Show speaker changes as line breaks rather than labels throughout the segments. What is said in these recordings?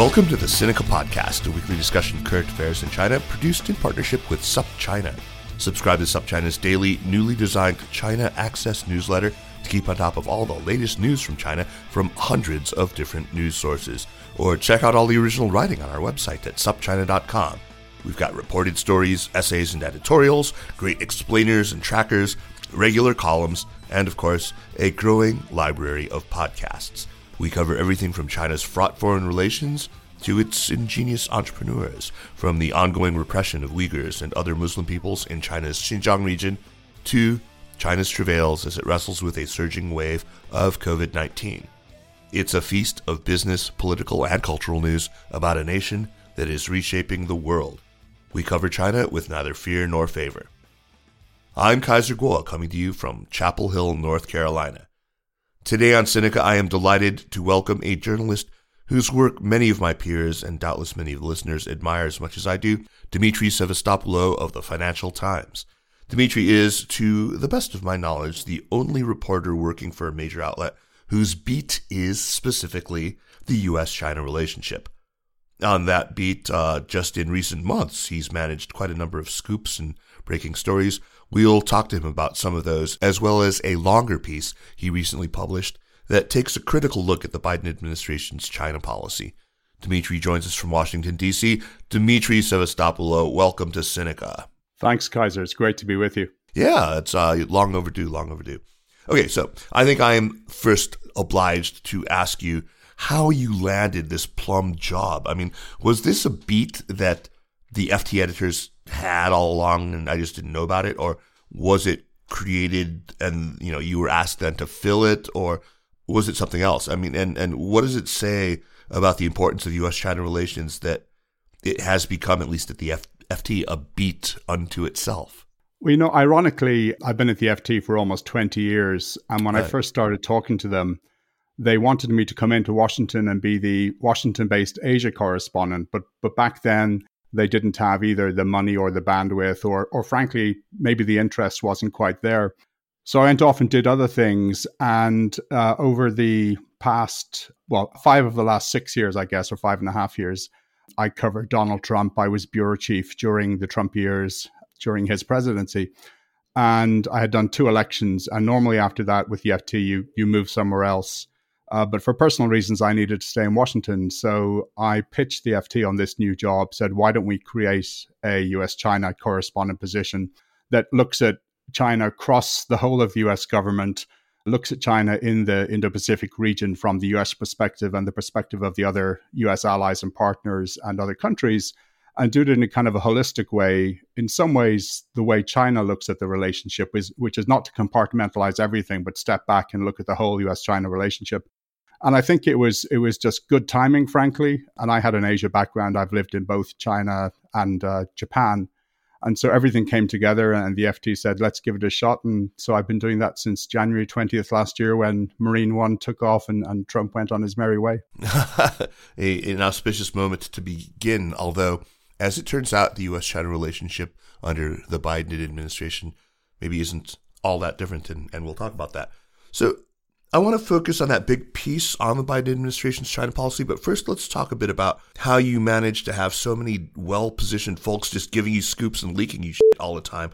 Welcome to the Sinica Podcast, a weekly discussion of current affairs in China, produced in partnership with SupChina. Subscribe to SupChina's daily, newly designed China Access newsletter to keep on top of all the latest news from China from hundreds of different news sources. Or check out all the original writing on our website at supchina.com. We've got reported stories, essays, and editorials, great explainers and trackers, regular columns, and of course, a growing library of podcasts. We cover everything from China's fraught foreign relations to its ingenious entrepreneurs, from the ongoing repression of Uyghurs and other Muslim peoples in China's Xinjiang region to China's travails as it wrestles with a surging wave of COVID 19. It's a feast of business, political, and cultural news about a nation that is reshaping the world. We cover China with neither fear nor favor. I'm Kaiser Kuo, coming to you from Chapel Hill, North Carolina. Today on Sinica, I am delighted to welcome a journalist whose work many of my peers and doubtless many of the listeners admire as much as I do, Demetri Sevastopulo of the Financial Times. Demetri is, to the best of my knowledge, the only reporter working for a major outlet whose beat is specifically the U.S. China relationship. On that beat, uh, just in recent months, he's managed quite a number of scoops and breaking stories We'll talk to him about some of those, as well as a longer piece he recently published that takes a critical look at the Biden administration's China policy. Demetri joins us from Washington, D.C. Demetri Sevastopulo, welcome to Sinica.
Thanks, Kaiser. It's great to be with you.
Yeah, it's uh, long overdue, long overdue. Okay, so I think I am first obliged to ask you how you landed this plum job. I mean, was this a beat that the FT editors had all along and I just didn't know about it? Or was it created and, you know, you were asked then to fill it? Or was it something else? I mean, and, and what does it say about the importance of U.S. China relations that it has become, at least at the F- FT, a beat unto itself?
Well, you know, ironically, I've been at the FT for almost 20 years. And when right. I first started talking to them, they wanted me to come into Washington and be the Washington based Asia correspondent. But, but back then, they didn't have either the money or the bandwidth, or, or frankly, maybe the interest wasn't quite there. So I went off and did other things. And uh, over the past, well, five of the last six years, I guess, or five and a half years, I covered Donald Trump. I was bureau chief during the Trump years, during his presidency. And I had done two elections. And normally after that, with the FT, you, you move somewhere else. Uh, but for personal reasons, I needed to stay in Washington. So I pitched the FT on this new job, said, why don't we create a US China correspondent position that looks at China across the whole of the US government, looks at China in the Indo Pacific region from the US perspective and the perspective of the other US allies and partners and other countries, and do it in a kind of a holistic way. In some ways, the way China looks at the relationship is, which is not to compartmentalize everything, but step back and look at the whole US China relationship and I think it was it was just good timing, frankly. And I had an Asia background. I've lived in both China and uh, Japan, and so everything came together. And the FT said, "Let's give it a shot." And so I've been doing that since January twentieth last year, when Marine One took off and, and Trump went on his merry way.
a, an auspicious moment to begin. Although, as it turns out, the U.S.-China relationship under the Biden administration maybe isn't all that different, and, and we'll talk about that. So I want to focus on that big piece on the Biden administration's China policy, but first let's talk a bit about how you managed to have so many well positioned folks just giving you scoops and leaking you shit all the time.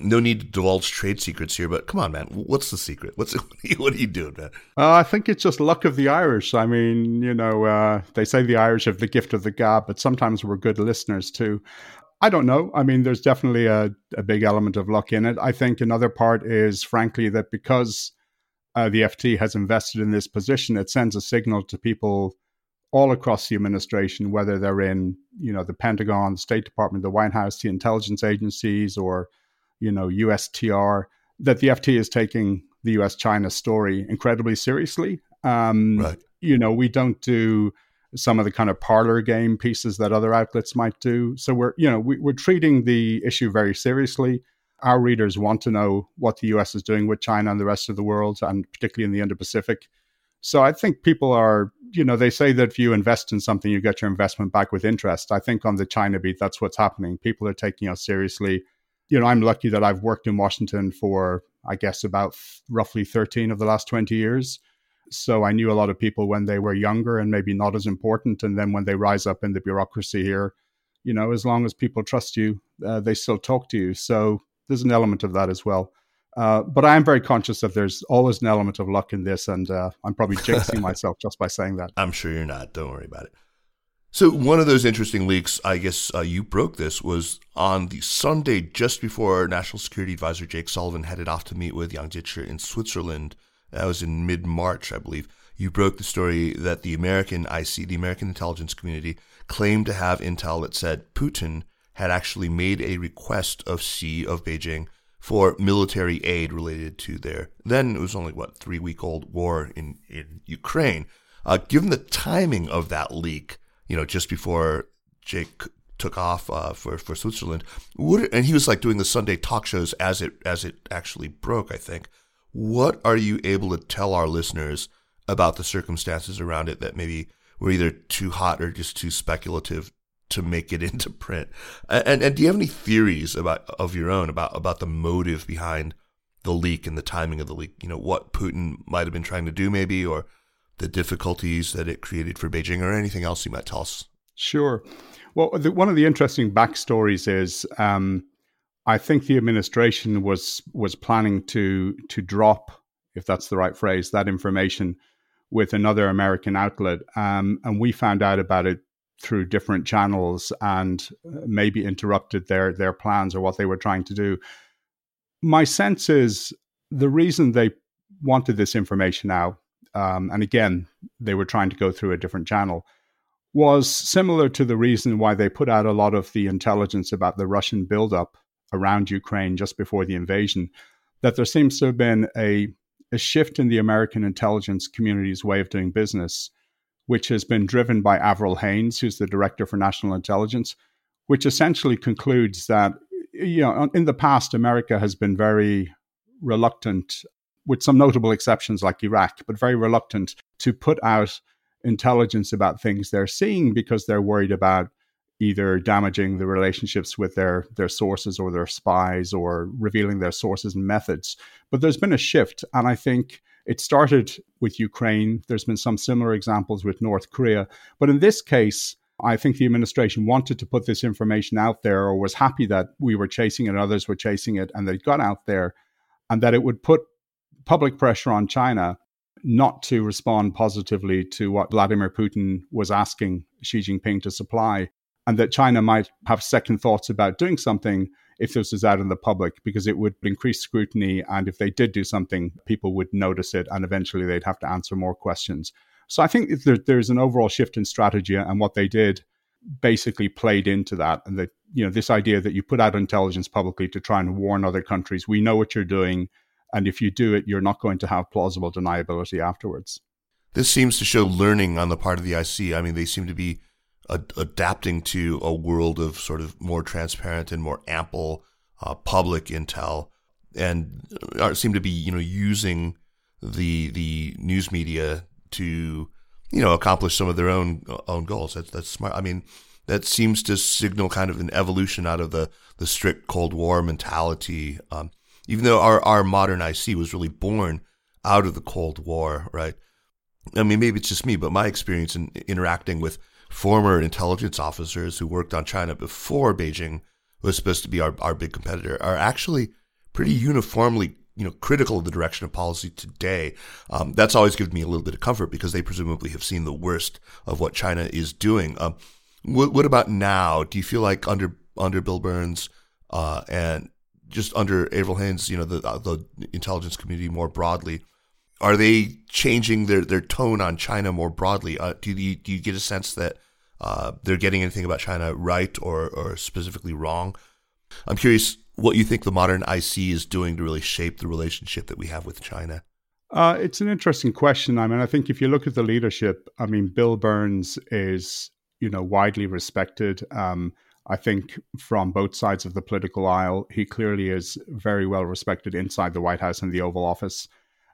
no need to divulge trade secrets here, but come on, man, what's the secret? What's what are you doing, man?
Uh, I think it's just luck of the Irish. I mean, you know, uh, they say the Irish have the gift of the gab, but sometimes we're good listeners too. I don't know. I mean, there's definitely a, a big element of luck in it. I think another part is, frankly, that because uh, the FT has invested in this position, it sends a signal to people all across the administration, whether they're in, you know, the Pentagon, the State Department, the White House, the intelligence agencies, or, you know, USTR, that the FT is taking the US China story incredibly seriously. Um, right. You know, we don't do some of the kind of parlor game pieces that other outlets might do. So we're, you know, we, we're treating the issue very seriously. Our readers want to know what the US is doing with China and the rest of the world, and particularly in the Indo Pacific. So I think people are, you know, they say that if you invest in something, you get your investment back with interest. I think on the China beat, that's what's happening. People are taking us seriously. You know, I'm lucky that I've worked in Washington for, I guess, about roughly 13 of the last 20 years. So I knew a lot of people when they were younger and maybe not as important. And then when they rise up in the bureaucracy here, you know, as long as people trust you, uh, they still talk to you. So there's an element of that as well. Uh, but I am very conscious that there's always an element of luck in this, and uh, I'm probably jinxing myself just by saying that.
I'm sure you're not. Don't worry about it. So one of those interesting leaks, I guess uh, you broke this, was on the Sunday just before National Security Advisor Jake Sullivan headed off to meet with Yang Jiechi in Switzerland. That was in mid-March, I believe. You broke the story that the American IC, the American intelligence community, claimed to have intel that said Putin had actually made a request of Xi of Beijing for military aid related to their then it was only what three week old war in in Ukraine. Uh, given the timing of that leak, you know, just before Jake took off uh, for for Switzerland, would, and he was like doing the Sunday talk shows as it as it actually broke. I think. What are you able to tell our listeners about the circumstances around it that maybe were either too hot or just too speculative to make it into print. And, and do you have any theories about of your own about about the motive behind the leak and the timing of the leak? You know, what Putin might have been trying to do, maybe, or the difficulties that it created for Beijing, or anything else you might tell us.
Sure. Well, the, one of the interesting backstories is um, I think the administration was was planning to to drop, if that's the right phrase, that information with another American outlet, um, and we found out about it through different channels and uh, maybe interrupted their their plans or what they were trying to do. My sense is the reason they wanted this information out, um, and again, they were trying to go through a different channel, was similar to the reason why they put out a lot of the intelligence about the Russian buildup around Ukraine just before the invasion. That there seems to have been a a shift in the American intelligence community's way of doing business which has been driven by Avril Haines, who's the director for national intelligence, which essentially concludes that you know in the past America has been very reluctant, with some notable exceptions like Iraq, but very reluctant to put out intelligence about things they're seeing because they're worried about either damaging the relationships with their their sources or their spies or revealing their sources and methods. But there's been a shift, and I think it started with Ukraine. There's been some similar examples with North Korea. But in this case, I think the administration wanted to put this information out there or was happy that we were chasing it and others were chasing it and they got out there and that it would put public pressure on China not to respond positively to what Vladimir Putin was asking Xi Jinping to supply and that China might have second thoughts about doing something if this was out in the public because it would increase scrutiny. And if they did do something, people would notice it and eventually they'd have to answer more questions. So I think there, there's an overall shift in strategy and what they did basically played into that. And that, you know, this idea that you put out intelligence publicly to try and warn other countries, we know what you're doing. And if you do it, you're not going to have plausible deniability afterwards.
This seems to show learning on the part of the IC. I mean, they seem to be adapting to a world of sort of more transparent and more ample uh, public intel, and uh, seem to be you know using the the news media to you know accomplish some of their own own goals. That's that's smart. I mean, that seems to signal kind of an evolution out of the the strict Cold War mentality. Um, even though our our modern IC was really born out of the Cold War, right? I mean, maybe it's just me, but my experience in interacting with former intelligence officers who worked on China before Beijing was supposed to be our, our big competitor are actually pretty uniformly you know critical of the direction of policy today. Um, that's always given me a little bit of comfort because they presumably have seen the worst of what China is doing. Um, what, what, about now? Do you feel like under under Bill Burns uh, and just under Avril Haines, you know, the uh, the intelligence community more broadly, are they changing their, their tone on China more broadly? Uh, do you do you get a sense that uh, they're getting anything about China right or or specifically wrong? I'm curious what you think the modern IC is doing to really shape the relationship that we have with China.
Uh, it's an interesting question. I mean, I think if you look at the leadership, I mean, Bill Burns is, you know, widely respected. Um, I think from both sides of the political aisle, he clearly is very well respected inside the White House and the Oval Office,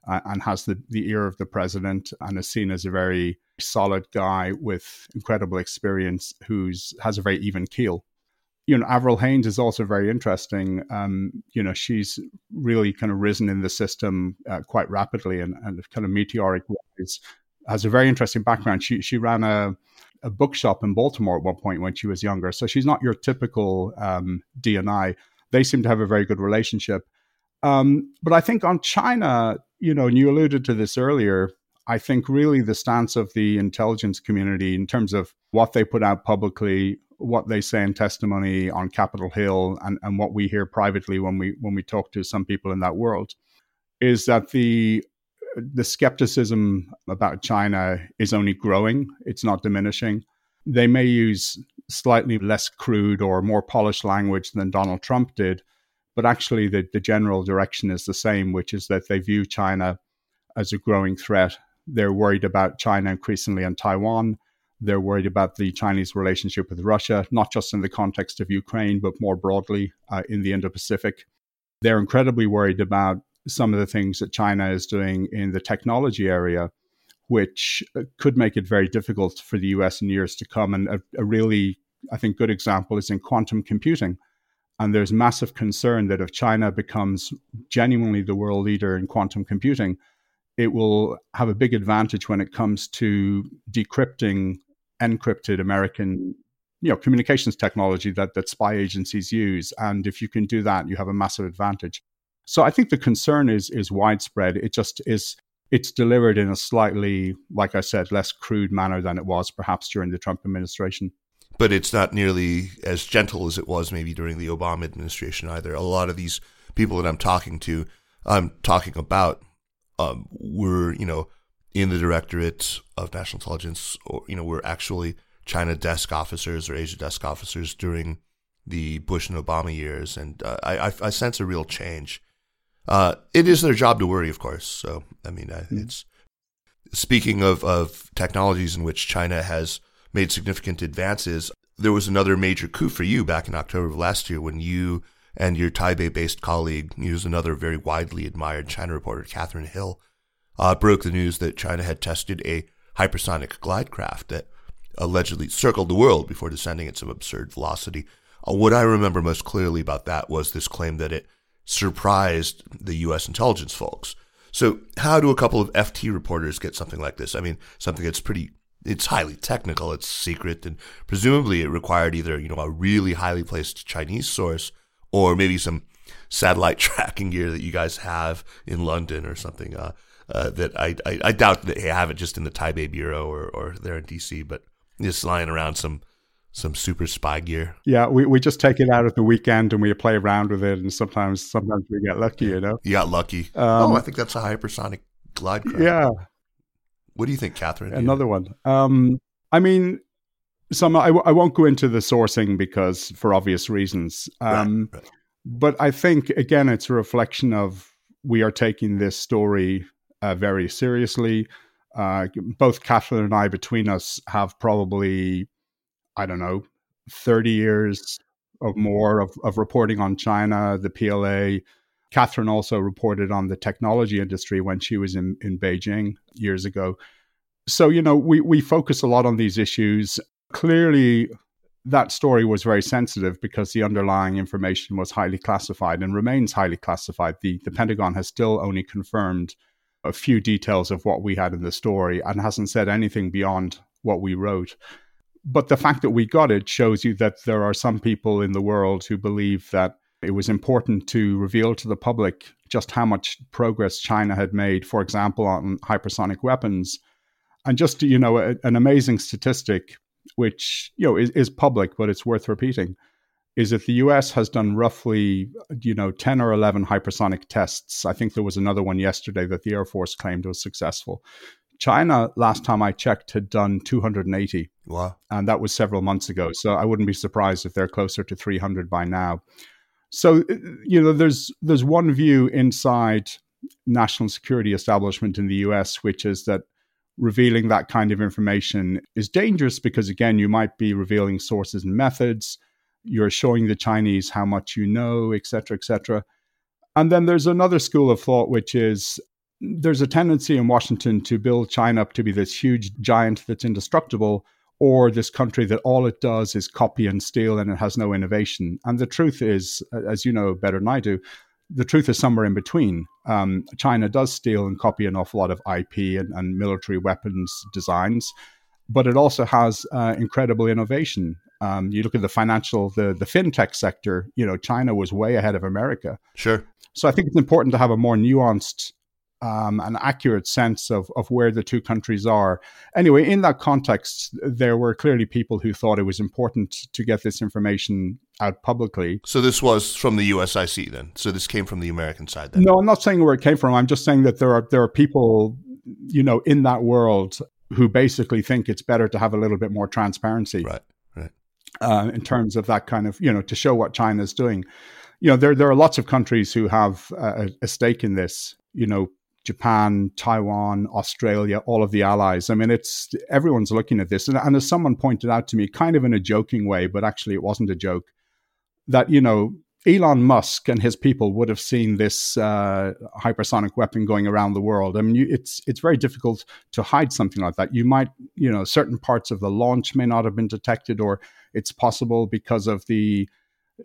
uh, and has the the ear of the president, and is seen as a very solid guy with incredible experience, who's has a very even keel you know, Avril Haines is also very interesting. Um, you know, she's really kind of risen in the system uh, quite rapidly and, and kind of meteoric rise. Has a very interesting background. She she ran a a bookshop in Baltimore at one point when she was younger. So she's not your typical um, DNI. They seem to have a very good relationship. Um, but I think on China, you know, and you alluded to this earlier. I think really the stance of the intelligence community in terms of what they put out publicly, what they say in testimony on Capitol Hill and, and what we hear privately when we when we talk to some people in that world is that the the skepticism about China is only growing, it's not diminishing. They may use slightly less crude or more polished language than Donald Trump did, but actually the, the general direction is the same, which is that they view China as a growing threat. They're worried about China increasingly and Taiwan. They're worried about the Chinese relationship with Russia, not just in the context of Ukraine, but more broadly uh, in the Indo Pacific. They're incredibly worried about some of the things that China is doing in the technology area, which uh, could make it very difficult for the US in years to come. And a, a really, I think, good example is in quantum computing. And there's massive concern that if China becomes genuinely the world leader in quantum computing, it will have a big advantage when it comes to decrypting encrypted American you know communications technology that that spy agencies use. And if you can do that you have a massive advantage. So i think the concern is is widespread. It just is it's delivered in a slightly like i said less crude manner than it was perhaps during the trump administration.
But it's not nearly as gentle as it was maybe during the obama administration either. A lot of these people that i'm talking to i'm talking about um, were you know in the Directorate of National Intelligence, or you know, we're actually China desk officers or Asia desk officers during the Bush and Obama years, and uh, I, I, sense a real change. Uh, it is their job to worry, of course. So, I mean, mm-hmm. it's speaking of of technologies in which China has made significant advances. There was another major coup for you back in October of last year when you and your Taipei-based colleague, used another very widely admired China reporter, Kathrin Hille, uh, broke the news that China had tested a hypersonic glide craft that allegedly circled the world before descending at some absurd velocity. Uh, what I remember most clearly about that was this claim that it surprised the U.S. intelligence folks. So, how do a couple of FT reporters get something like this? I mean, something that's pretty, it's highly technical, it's secret, and presumably it required either, you know, a really highly placed Chinese source or maybe some satellite tracking gear that you guys have in London or something. Uh, uh, that I, I, I doubt that they have it just in the Taipei bureau or or there in DC, but just lying around some some super spy gear.
Yeah, we, we just take it out at the weekend and we play around with it, and sometimes sometimes we get lucky, you know.
You got lucky. Um, oh, I think that's a hypersonic glide craft.
Yeah.
What do you think, Kathrin?
Another one. Um, I mean, some I, I won't go into the sourcing because for obvious reasons. Um, right, right. But I think again, it's a reflection of we are taking this story uh, very seriously. Uh, both Kathrin and I, between us, have probably, I don't know, 30 years of more of, of reporting on China, the PLA. Kathrin also reported on the technology industry when she was in, in Beijing years ago. So, you know, we, we focus a lot on these issues. Clearly, that story was very sensitive because the underlying information was highly classified and remains highly classified. The, the Pentagon has still only confirmed a few details of what we had in the story and hasn't said anything beyond what we wrote. But the fact that we got it shows you that there are some people in the world who believe that it was important to reveal to the public just how much progress China had made, for example, on hypersonic weapons. And just, you know, a, an amazing statistic, which, you know, is, is public, but it's worth repeating, is that the US has done roughly, you know, 10 or 11 hypersonic tests. I think there was another one yesterday that the Air Force claimed was successful. China, last time I checked, had done 280.
Wow.
And that was several months ago. So I wouldn't be surprised if they're closer to 300 by now. So, uh, you know, there's there's one view inside national security establishment in the US, which is that revealing that kind of information is dangerous because, again, you might be revealing sources and methods. You're showing the Chinese how much you know, et cetera, et cetera. And then there's another school of thought, which is there's a tendency in Washington to build China up to be this huge giant that's indestructible, or this country that all it does is copy and steal and it has no innovation. And the truth is, as you know better than I do, the truth is somewhere in between. Um, China does steal and copy an awful lot of IP and, and military weapons designs, but it also has uh, incredible innovation. Um, you look at the financial, the the fintech sector. You know, China was way ahead of America.
Sure.
So I think it's important to have a more nuanced um, an accurate sense of, of where the two countries are. Anyway, in that context, there were clearly people who thought it was important to get this information out publicly.
So this was from the USIC then. So this came from the American side then.
No, I'm not saying where it came from. I'm just saying that there are there are people, you know, in that world who basically think it's better to have a little bit more transparency.
Right. Right.
Uh, in terms of that kind of, you know, to show what China is doing. You know, there there are lots of countries who have a, a stake in this. You know, Japan, Taiwan, Australia, all of the allies. I mean, it's everyone's looking at this. And, and, as someone pointed out to me, kind of in a joking way, but actually it wasn't a joke, that, you know, Elon Musk and his people would have seen this uh, hypersonic weapon going around the world. I mean, you, it's it's very difficult to hide something like that. You might, you know, certain parts of the launch may not have been detected, or it's possible because of the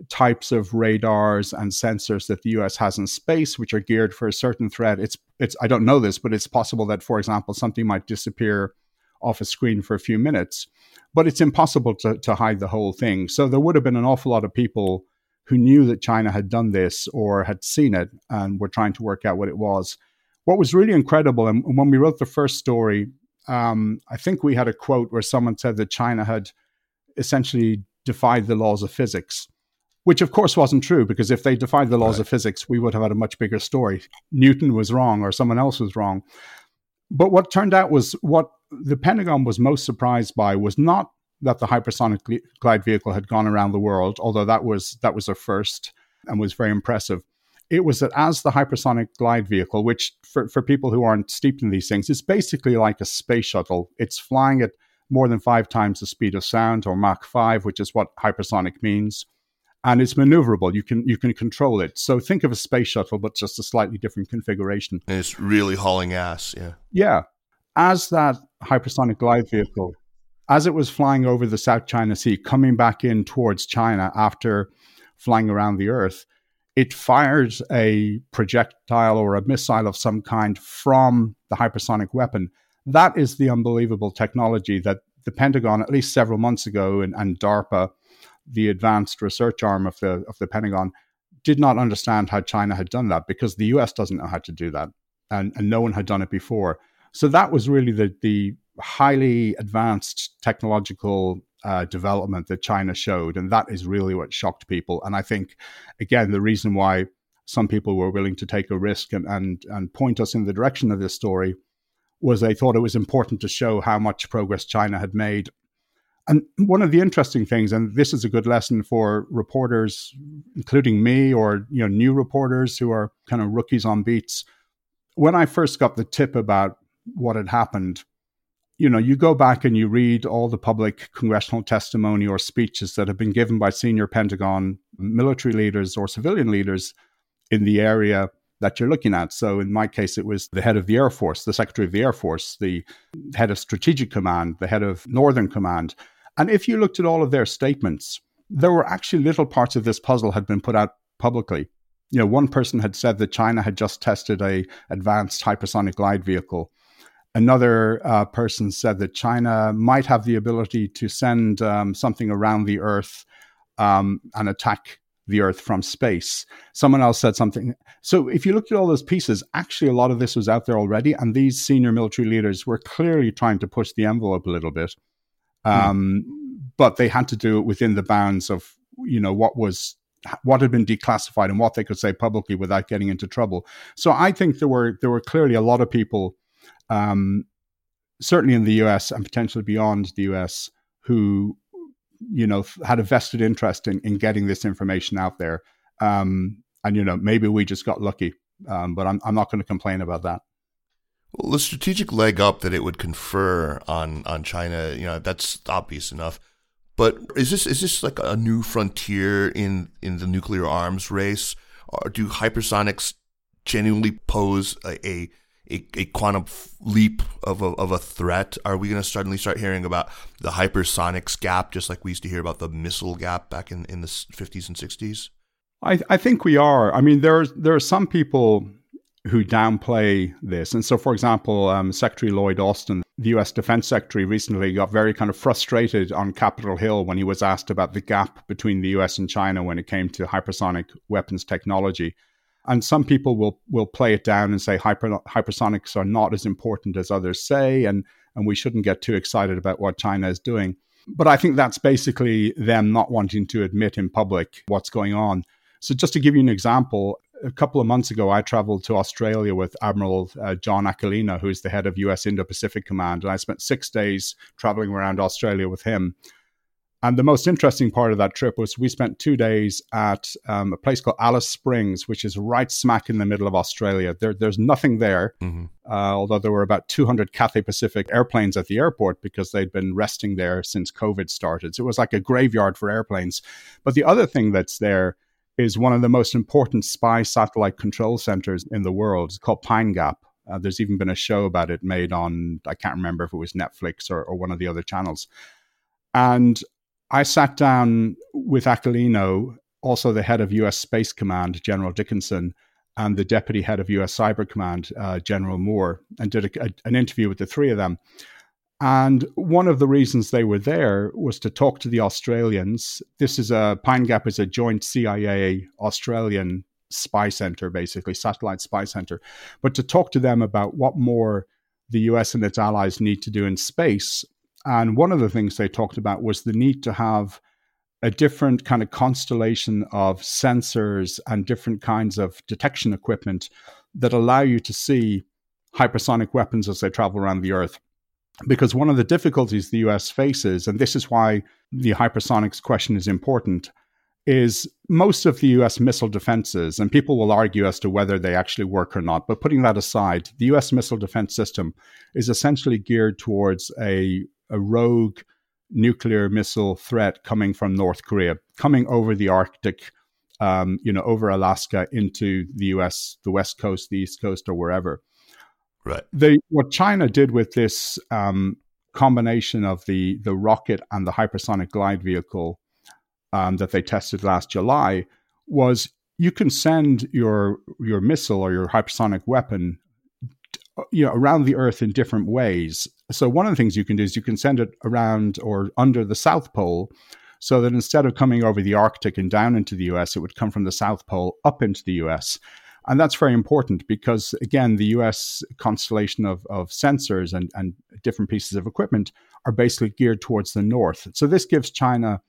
types of radars and sensors that the US has in space, which are geared for a certain threat. It's it's I don't know this, but it's possible that, for example, something might disappear off a screen for a few minutes. But it's impossible to, to hide the whole thing. So there would have been an awful lot of people who knew that China had done this or had seen it and were trying to work out what it was. What was really incredible, and when we wrote the first story, um, I think we had a quote where someone said that China had essentially defied the laws of physics which of course wasn't true because if they defied the laws right. of physics, we would have had a much bigger story. Newton was wrong or someone else was wrong. But what turned out was what the Pentagon was most surprised by was not that the hypersonic glide vehicle had gone around the world, although that was that was a first and was very impressive. It was that as the hypersonic glide vehicle, which for, for people who aren't steeped in these things, is basically like a space shuttle. It's flying at more than five times the speed of sound, or Mach 5, which is what hypersonic means and it's maneuverable. You can you can control it. So think of a space shuttle, but just a slightly different configuration.
And it's really hauling ass. Yeah.
Yeah. As that hypersonic glide vehicle, as it was flying over the South China Sea, coming back in towards China after flying around the Earth, it fires a projectile or a missile of some kind from the hypersonic weapon. That is the unbelievable technology that the Pentagon, at least several months ago, and, and DARPA the advanced research arm of the of the Pentagon did not understand how China had done that because the US doesn't know how to do that and, and no one had done it before. So that was really the the highly advanced technological uh, development that China showed, and that is really what shocked people. And I think, again, the reason why some people were willing to take a risk and and and point us in the direction of this story was they thought it was important to show how much progress China had made and one of the interesting things, and this is a good lesson for reporters, including me or you know new reporters who are kind of rookies on beats. When I first got the tip about what had happened, you know, you go back and you read all the public congressional testimony or speeches that have been given by senior Pentagon military leaders or civilian leaders in the area that you're looking at. So in my case, it was the head of the Air Force, the Secretary of the Air Force, the head of Strategic Command, the head of Northern Command. And if you looked at all of their statements, there were actually little parts of this puzzle had been put out publicly. You know, one person had said that China had just tested a advanced hypersonic glide vehicle. Another uh, person said that China might have the ability to send um, something around the Earth um, and attack the Earth from space. Someone else said something. So if you look at all those pieces, actually a lot of this was out there already, and these senior military leaders were clearly trying to push the envelope a little bit. Hmm. Um, But they had to do it within the bounds of you know what was what had been declassified and what they could say publicly without getting into trouble. So I think there were there were clearly a lot of people, um, certainly in the U.S. and potentially beyond the U.S., who you know had a vested interest in, in getting this information out there. Um, and you know maybe we just got lucky, um, but I'm I'm not going to complain about that.
Well, the strategic leg up that it would confer on on China, you know, that's obvious enough. But is this is this like a new frontier in in the nuclear arms race? Or do hypersonics genuinely pose a a, a, a quantum leap of a, of a threat? Are we going to suddenly start hearing about the hypersonics gap, just like we used to hear about the missile gap back in, in the 50s and 60s?
I, I think we are. I mean, there's there are some people who downplay this. And so, for example, um, Secretary Lloyd Austin, the US Defense Secretary, recently got very kind of frustrated on Capitol Hill when he was asked about the gap between the US and China when it came to hypersonic weapons technology. And some people will will play it down and say hyper, hypersonics are not as important as others say, and and we shouldn't get too excited about what China is doing. But I think that's basically them not wanting to admit in public what's going on. So just to give you an example, a couple of months ago, I traveled to Australia with Admiral uh, John Aquilino, who's the head of US Indo Pacific Command. And I spent six days traveling around Australia with him. And the most interesting part of that trip was we spent two days at um, a place called Alice Springs, which is right smack in the middle of Australia. There, there's nothing there, mm-hmm. uh, although there were about 200 Cathay Pacific airplanes at the airport because they'd been resting there since COVID started. So it was like a graveyard for airplanes. But the other thing that's there is one of the most important spy satellite control centers in the world. It's called Pine Gap. Uh, there's even been a show about it made on, I can't remember if it was Netflix or, or one of the other channels. And I sat down with Aquilino, also the head of US Space Command, General Dickinson, and the deputy head of US Cyber Command, uh, General Moore, and did a, a, an interview with the three of them. And one of the reasons they were there was to talk to the Australians. This is a Pine Gap is a joint CIA Australian spy center, basically satellite spy center, but to talk to them about what more the US and its allies need to do in space. And one of the things they talked about was the need to have a different kind of constellation of sensors and different kinds of detection equipment that allow you to see hypersonic weapons as they travel around the Earth. Because one of the difficulties the US faces, and this is why the hypersonics question is important, is most of the US missile defenses, and people will argue as to whether they actually work or not, but putting that aside, the US missile defense system is essentially geared towards a, a rogue nuclear missile threat coming from North Korea, coming over the Arctic, um, you know, over Alaska into the US, the West Coast, the East Coast, or wherever.
Right.
The what China did with this um, combination of the the rocket and the hypersonic glide vehicle um, that they tested last July was you can send your your missile or your hypersonic weapon you know around the earth in different ways so one of the things you can do is you can send it around or under the south pole so that instead of coming over the arctic and down into the us it would come from the south pole up into the us and that's very important because, again, the US constellation of, of sensors and, and different pieces of equipment are basically geared towards the north. So this gives China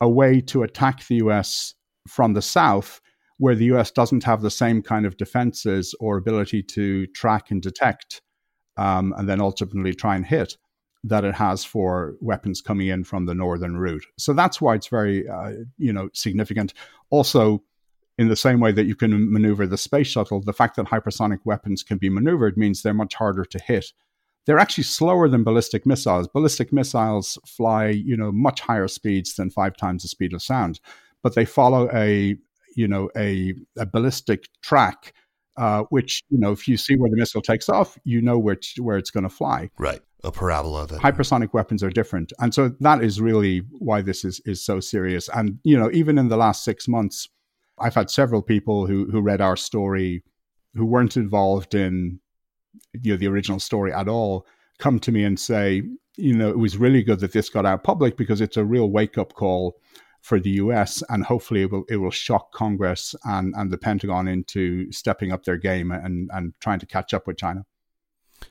a way to attack the US from the south, where the US doesn't have the same kind of defenses or ability to track and detect, um, and then ultimately try and hit that it has for weapons coming in from the northern route. So that's why it's very, uh, you know, significant. Also, in the same way that you can maneuver the space shuttle, the fact that hypersonic weapons can be maneuvered means they're much harder to hit. They're actually slower than ballistic missiles. Ballistic missiles fly, you know, much higher speeds than five times the speed of sound, but they follow a, you know, a, a ballistic track, uh, which, you know, if you see where the missile takes off, you know where where it's going to fly.
Right, a parabola. That...
Hypersonic weapons are different, and so that is really why this is is so serious. And you know, even in the last six months I've had several people who who read our story who weren't involved in you know the original story at all come to me and say, you know, it was really good that this got out public because it's a real wake up call for the US, and hopefully it will it will shock Congress and, and the Pentagon into stepping up their game and, and trying to catch up with China.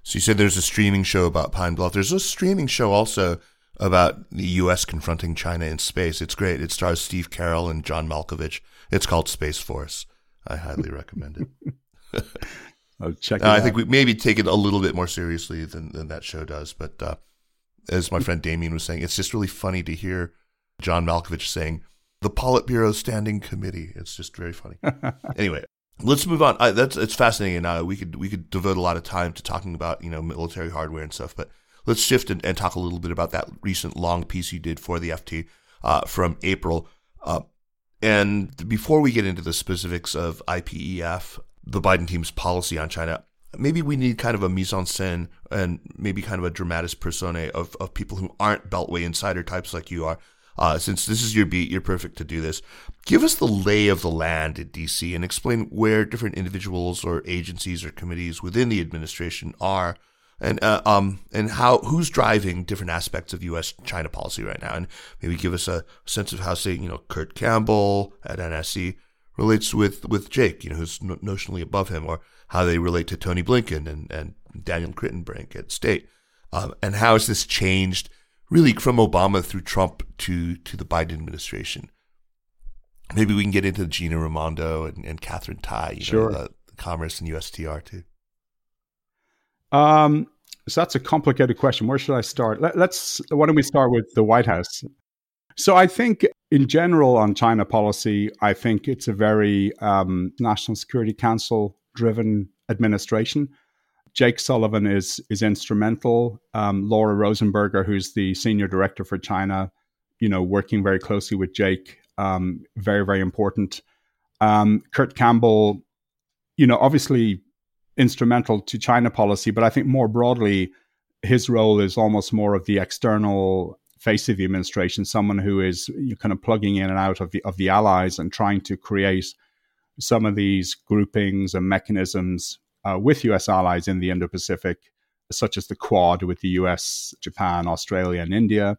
So you said there's a streaming show about Pine Bluff. There's a streaming show also about the U.S. confronting China in space. It's great. It stars Steve Carell and John Malkovich. It's called Space Force. I highly recommend it.
I'll check.
Uh, I think we maybe take it a little bit more seriously than, than that show does. But uh, as my friend Damien was saying, it's just really funny to hear John Malkovich saying the Politburo Standing Committee. It's just very funny. anyway, let's move on. I, that's it's fascinating. Now we could we could devote a lot of time to talking about you know military hardware and stuff, but let's shift and, and talk a little bit about that recent long piece you did for the FT uh, from April. Uh, and before we get into the specifics of IPEF, the Biden team's policy on China, maybe we need kind of a mise en scène and maybe kind of a dramatis personae of, of people who aren't Beltway insider types like you are. Uh, since this is your beat, you're perfect to do this. Give us the lay of the land in DC and explain where different individuals or agencies or committees within the administration are and uh, um and how who's driving different aspects of U.S. China policy right now, and maybe give us a sense of how, say, you know, Kurt Campbell at NSC relates with with Jake, you know, who's notionally above him, or how they relate to Tony Blinken and and Daniel Kritenbrink at State, um, and how has this changed really from Obama through Trump to to the Biden administration? Maybe we can get into Gina Raimondo and, and Katherine Tai, you
sure.
know, the, the Commerce and USTR too.
Um, so that's a complicated question. Where should I start? Let, us why don't we start with the White House? So I think in general on China policy, I think it's a very um, National Security Council driven administration. Jake Sullivan is is instrumental. Um, Laura Rosenberger, who's the senior director for China, you know, working very closely with Jake, um, very very important. Um, Kurt Campbell, you know, obviously instrumental to China policy, but I think more broadly, his role is almost more of the external face of the administration, someone who is kind of plugging in and out of the of the allies and trying to create some of these groupings and mechanisms uh, with U.S. allies in the Indo-Pacific, such as the Quad with the U.S., Japan, Australia, and India,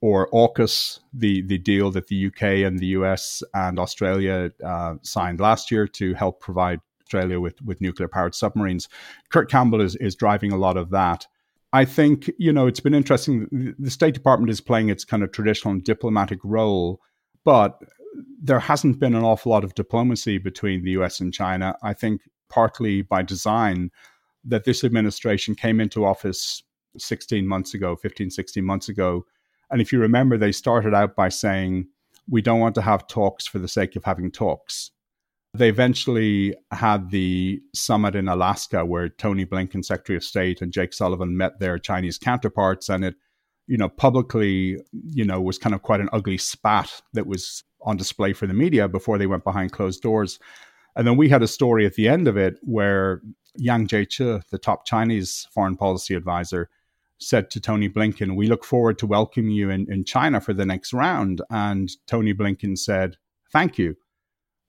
or AUKUS, the the deal that the UK and the US and Australia uh, signed last year to help provide Australia with, with nuclear powered submarines. Kurt Campbell is, is driving a lot of that. I think, you know, it's been interesting. The State Department is playing its kind of traditional diplomatic role, but there hasn't been an awful lot of diplomacy between the US and China. I think partly by design that this administration came into office 16 months ago, 15, 16 months ago. And if you remember, they started out by saying, we don't want to have talks for the sake of having talks. They eventually had the summit in Alaska where Tony Blinken, Secretary of State, and Jake Sullivan met their Chinese counterparts, and it, you know, publicly, you know, was kind of quite an ugly spat that was on display for the media before they went behind closed doors. And then we had a story at the end of it where Yang Jiechi, the top Chinese foreign policy advisor, said to Tony Blinken, We look forward to welcoming you in, in China for the next round. And Tony Blinken said, Thank you.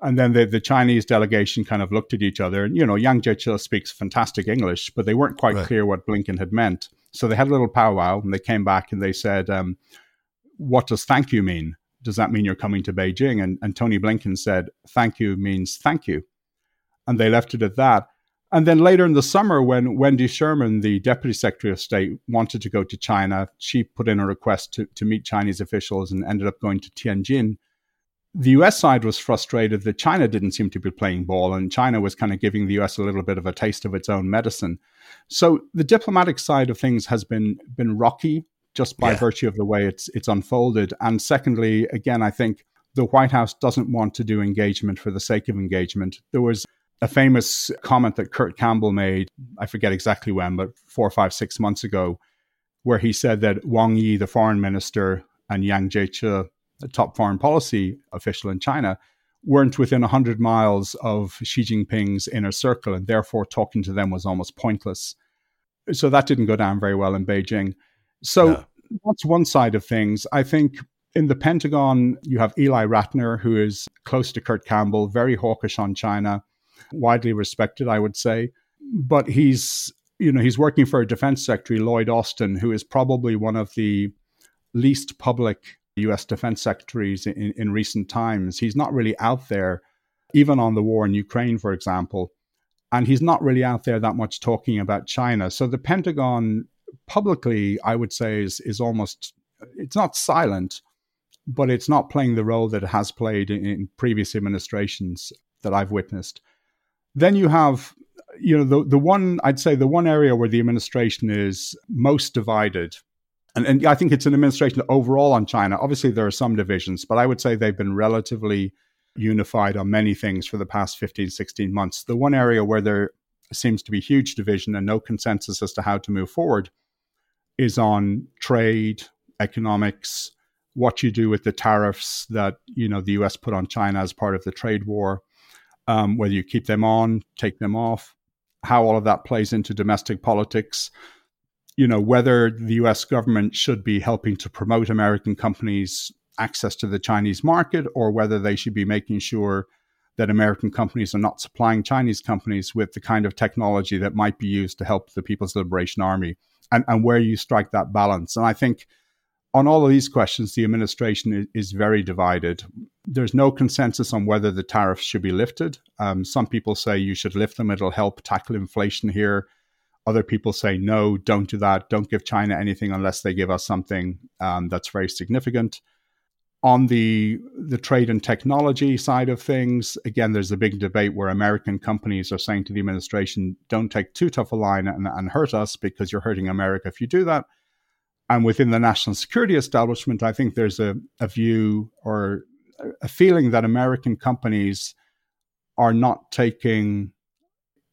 And then the, the Chinese delegation kind of looked at each other. And, you know, Yang Jiechi speaks fantastic English, but they weren't quite right. clear what Blinken had meant. So they had a little powwow and they came back and they said, um, What does thank you mean? Does that mean you're coming to Beijing? And, and Tony Blinken said, Thank you means thank you. And they left it at that. And then later in the summer, when Wendy Sherman, the Deputy Secretary of State, wanted to go to China, she put in a request to, to meet Chinese officials and ended up going to Tianjin the US side was frustrated that China didn't seem to be playing ball, and China was kind of giving the US a little bit of a taste of its own medicine. So the diplomatic side of things has been been rocky just by yeah. virtue of the way it's it's unfolded. And secondly, again, I think the White House doesn't want to do engagement for the sake of engagement. There was a famous comment that Kurt Campbell made, I forget exactly when, but four, five, six months ago, where he said that Wang Yi, the foreign minister, and Yang Jiechi, a top foreign policy official in China, weren't within 100 miles of Xi Jinping's inner circle, and therefore talking to them was almost pointless. So that didn't go down very well in Beijing. So no. that's one side of things. I think in the Pentagon, you have Ely Ratner, who is close to Kurt Campbell, very hawkish on China, widely respected, I would say. But he's, you know, he's working for a defense secretary, Lloyd Austin, who is probably one of the least public US defense secretaries in, in recent times. He's not really out there, even on the war in Ukraine, for example. And he's not really out there that much talking about China. So the Pentagon publicly, I would say, is, is almost, it's not silent, but it's not playing the role that it has played in, in previous administrations that I've witnessed. Then you have, you know, the, the one, I'd say the one area where the administration is most divided and, and I think it's an administration overall on China. Obviously, there are some divisions, but I would say they've been relatively unified on many things for the past 15, 16 months. The one area where there seems to be huge division and no consensus as to how to move forward is on trade, economics, what you do with the tariffs that you know the U.S. put on China as part of the trade war, um, whether you keep them on, take them off, how all of that plays into domestic politics you know, whether the US government should be helping to promote American companies' access to the Chinese market or whether they should be making sure that American companies are not supplying Chinese companies with the kind of technology that might be used to help the People's Liberation Army and, and where you strike that balance. And I think on all of these questions, the administration is, very divided. There's no consensus on whether the tariffs should be lifted. Um, some people say you should lift them, it'll help tackle inflation here. Other people say, no, don't do that. Don't give China anything unless they give us something um, that's very significant. On the, the trade and technology side of things, again, there's a big debate where American companies are saying to the administration, don't take too tough a line and, and hurt us because you're hurting America if you do that. And within the national security establishment, I think there's a, a view or a feeling that American companies are not taking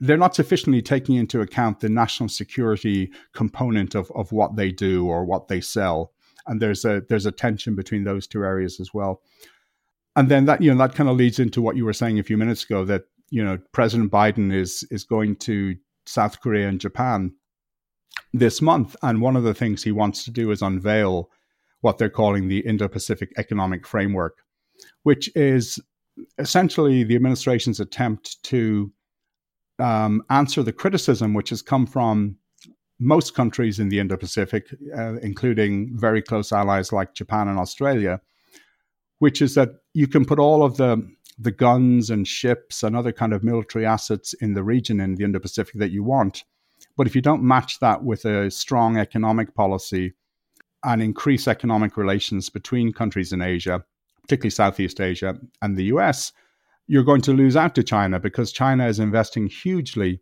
they're not sufficiently taking into account the national security component of, of what they do or what they sell. And there's a there's a tension between those two areas as well. And then that you know that kind of leads into what you were saying a few minutes ago that you know President Biden is is going to South Korea and Japan this month, and one of the things he wants to do is unveil what they're calling the Indo-Pacific Economic Framework, which is essentially the administration's attempt to um, answer the criticism which has come from most countries in the Indo Pacific, uh, including very close allies like Japan and Australia, which is that you can put all of the the guns and ships and other kind of military assets in the region in the Indo Pacific that you want. But if you don't match that with a strong economic policy and increase economic relations between countries in Asia, particularly Southeast Asia and the US, you're going to lose out to China because China is investing hugely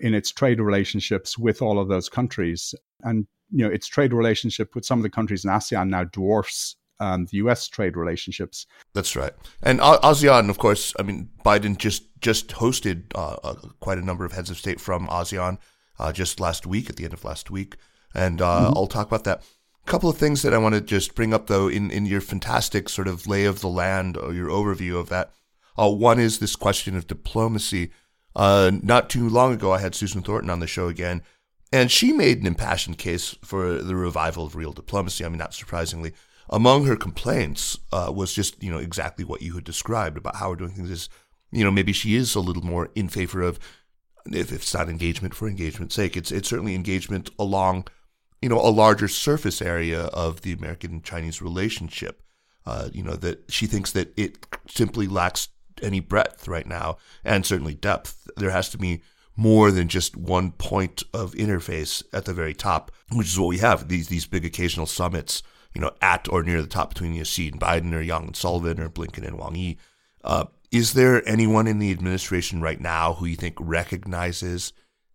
in its trade relationships with all of those countries. And you know, its trade relationship with some of the countries in ASEAN now dwarfs um, the U.S. trade relationships.
That's right. And ASEAN, of course, I mean, Biden just just hosted uh, uh, quite a number of heads of state from ASEAN uh, just last week, at the end of last week, and uh, mm-hmm. I'll talk about that. A couple of things that I want to just bring up, though, in in your fantastic sort of lay of the land or your overview of that. Uh, one is this question of diplomacy. Uh, not too long ago, I had Susan Thornton on the show again, and she made an impassioned case for the revival of real diplomacy. I mean, not surprisingly. Among her complaints uh, was just, you know, exactly what you had described about how we're doing things is, you know, maybe she is a little more in favor of, if it's not engagement for engagement's sake, it's, it's certainly engagement along, you know, a larger surface area of the American Chinese relationship. Uh, you know, that she thinks that it simply lacks any breadth right now, and certainly depth. There has to be more than just one point of interface at the very top, which is what we have these these big occasional summits, you know, at or near the top between Xi and Biden or Yang and Sullivan or Blinken and Wang Yi. Uh, is there anyone in the administration right now who you think recognizes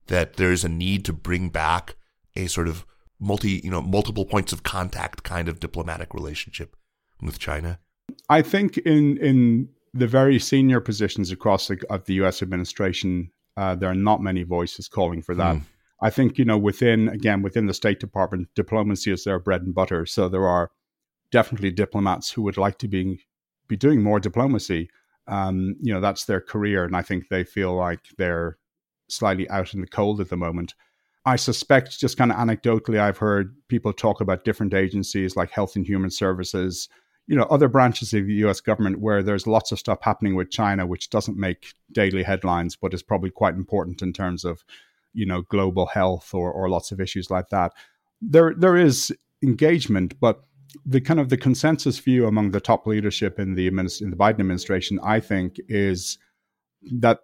that there is a need to bring back a sort of multi, you know, multiple points of contact kind of diplomatic relationship with China?
I think in in the very senior positions across the, of the U.S. administration, uh, there are not many voices calling for that. Mm. I think you know within again within the State Department, diplomacy is their bread and butter. So there are definitely diplomats who would like to be be doing more diplomacy. Um, you know that's their career, and I think they feel like they're slightly out in the cold at the moment. I suspect, just kind of anecdotally, I've heard people talk about different agencies like Health and Human Services you know other branches of the U.S. government where there's lots of stuff happening with China, which doesn't make daily headlines, but is probably quite important in terms of you know global health or or lots of issues like that. There there is engagement, but the kind of the consensus view among the top leadership in the in the Biden administration, I think, is that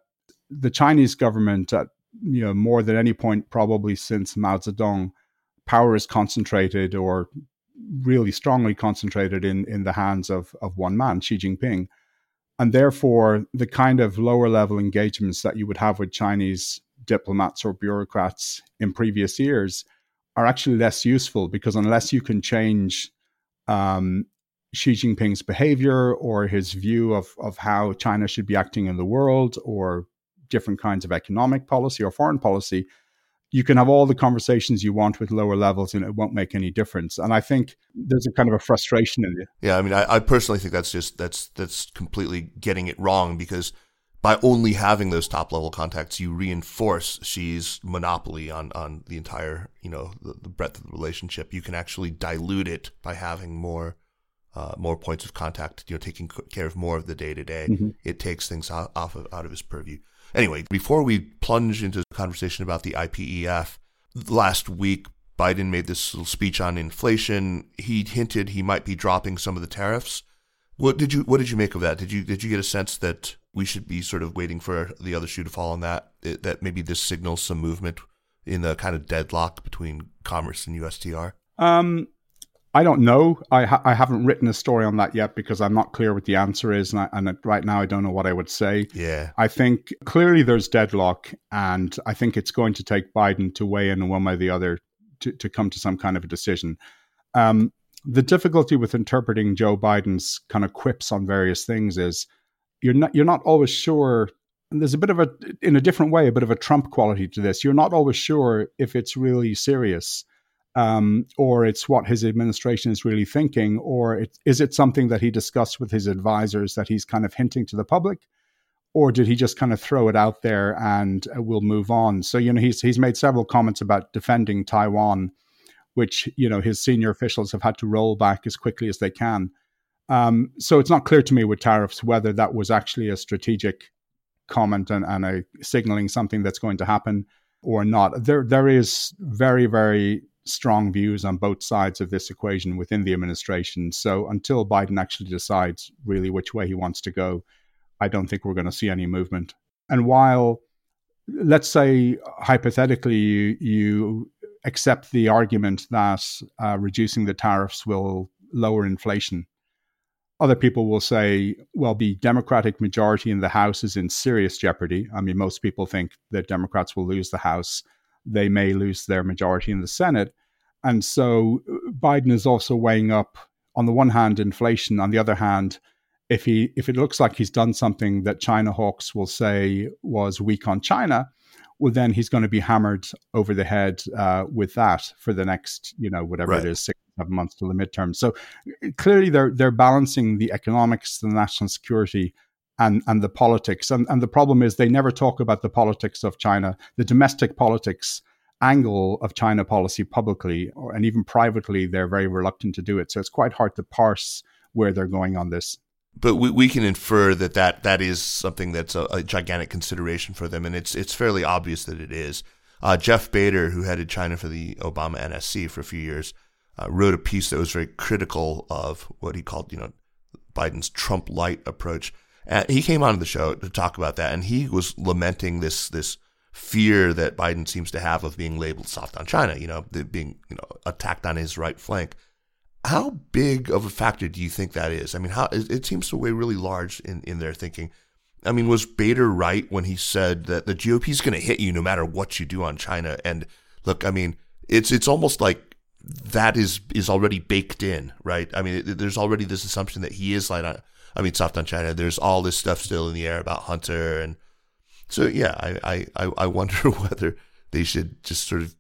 the Chinese government, at you know more than any point probably since Mao Zedong, power is concentrated or really strongly concentrated in in the hands of of one man, Xi Jinping, and therefore the kind of lower level engagements that you would have with Chinese diplomats or bureaucrats in previous years are actually less useful because unless you can change um, Xi Jinping's behavior or his view of, of how China should be acting in the world or different kinds of economic policy or foreign policy, you can have all the conversations you want with lower levels and it won't make any difference. And I think there's a kind of a frustration in it.
Yeah, I mean, I, I personally think that's just that's that's completely getting it wrong because by only having those top level contacts, you reinforce Xi's monopoly on, on the entire, you know, the, the breadth of the relationship. You can actually dilute it by having more, uh, more points of contact, you know, taking care of more of the day to day. It takes things out, off of, out of his purview. Anyway, before we plunge into the conversation about the IPEF, last week, Biden made this little speech on inflation. He hinted he might be dropping some of the tariffs. What did you What did you make of that? Did you Did you get a sense that we should be sort of waiting for the other shoe to fall on that. That maybe this signals some movement in the kind of deadlock between commerce and USTR.
Um, I don't know. I ha- I haven't written a story on that yet because I'm not clear what the answer is, and, I, and right now I don't know what I would say.
Yeah,
I think clearly there's deadlock, and I think it's going to take Biden to weigh in one way or the other to, to come to some kind of a decision. Um, the difficulty with interpreting Joe Biden's kind of quips on various things is you're not you're not always sure and there's a bit of a in a different way a bit of a trump quality to this you're not always sure if it's really serious um, or it's what his administration is really thinking or it, is it something that he discussed with his advisors that he's kind of hinting to the public or did he just kind of throw it out there and uh, we'll move on so you know he's he's made several comments about defending taiwan which you know his senior officials have had to roll back as quickly as they can um, so it's not clear to me with tariffs whether that was actually a strategic comment and, and a signaling something that's going to happen or not. There, there is very, very strong views on both sides of this equation within the administration. So until Biden actually decides really which way he wants to go, I don't think we're going to see any movement. And while, let's say, hypothetically, you, you accept the argument that uh, reducing the tariffs will lower inflation, other people will say, well, the Democratic majority in the House is in serious jeopardy. I mean, most people think that Democrats will lose the House. They may lose their majority in the Senate. And so uh, Biden is also weighing up, on the one hand, inflation. On the other hand, if he if it looks like he's done something that China hawks will say was weak on China, well, then he's going to be hammered over the head uh, with that for the next, you know, whatever right. it is, six seven months to the midterm. So clearly, they're they're balancing the economics, the national security, and and the politics. And and the problem is they never talk about the politics of China, the domestic politics angle of China policy publicly, or, and even privately, they're very reluctant to do it. So it's quite hard to parse where they're going on this.
But we, we can infer that, that that is something that's a, a gigantic consideration for them, and it's it's fairly obvious that it is. Uh, Jeff Bader, who headed China for the Obama NSC for a few years, uh, wrote a piece that was very critical of what he called, you know, Biden's Trump light approach. And he came on the show to talk about that, and he was lamenting this this fear that Biden seems to have of being labeled soft on China, you know, being you know attacked on his right flank. How big of a factor do you think that is? I mean, how it seems to weigh really large in in their thinking. I mean, was Bader right when he said that the GOP is going to hit you no matter what you do on China? And look, I mean, it's it's almost like that is is already baked in, right? I mean, it, there's already this assumption that he is light on. I mean, soft on China. There's all this stuff still in the air about Hunter, and so yeah, I I I wonder whether they should just sort of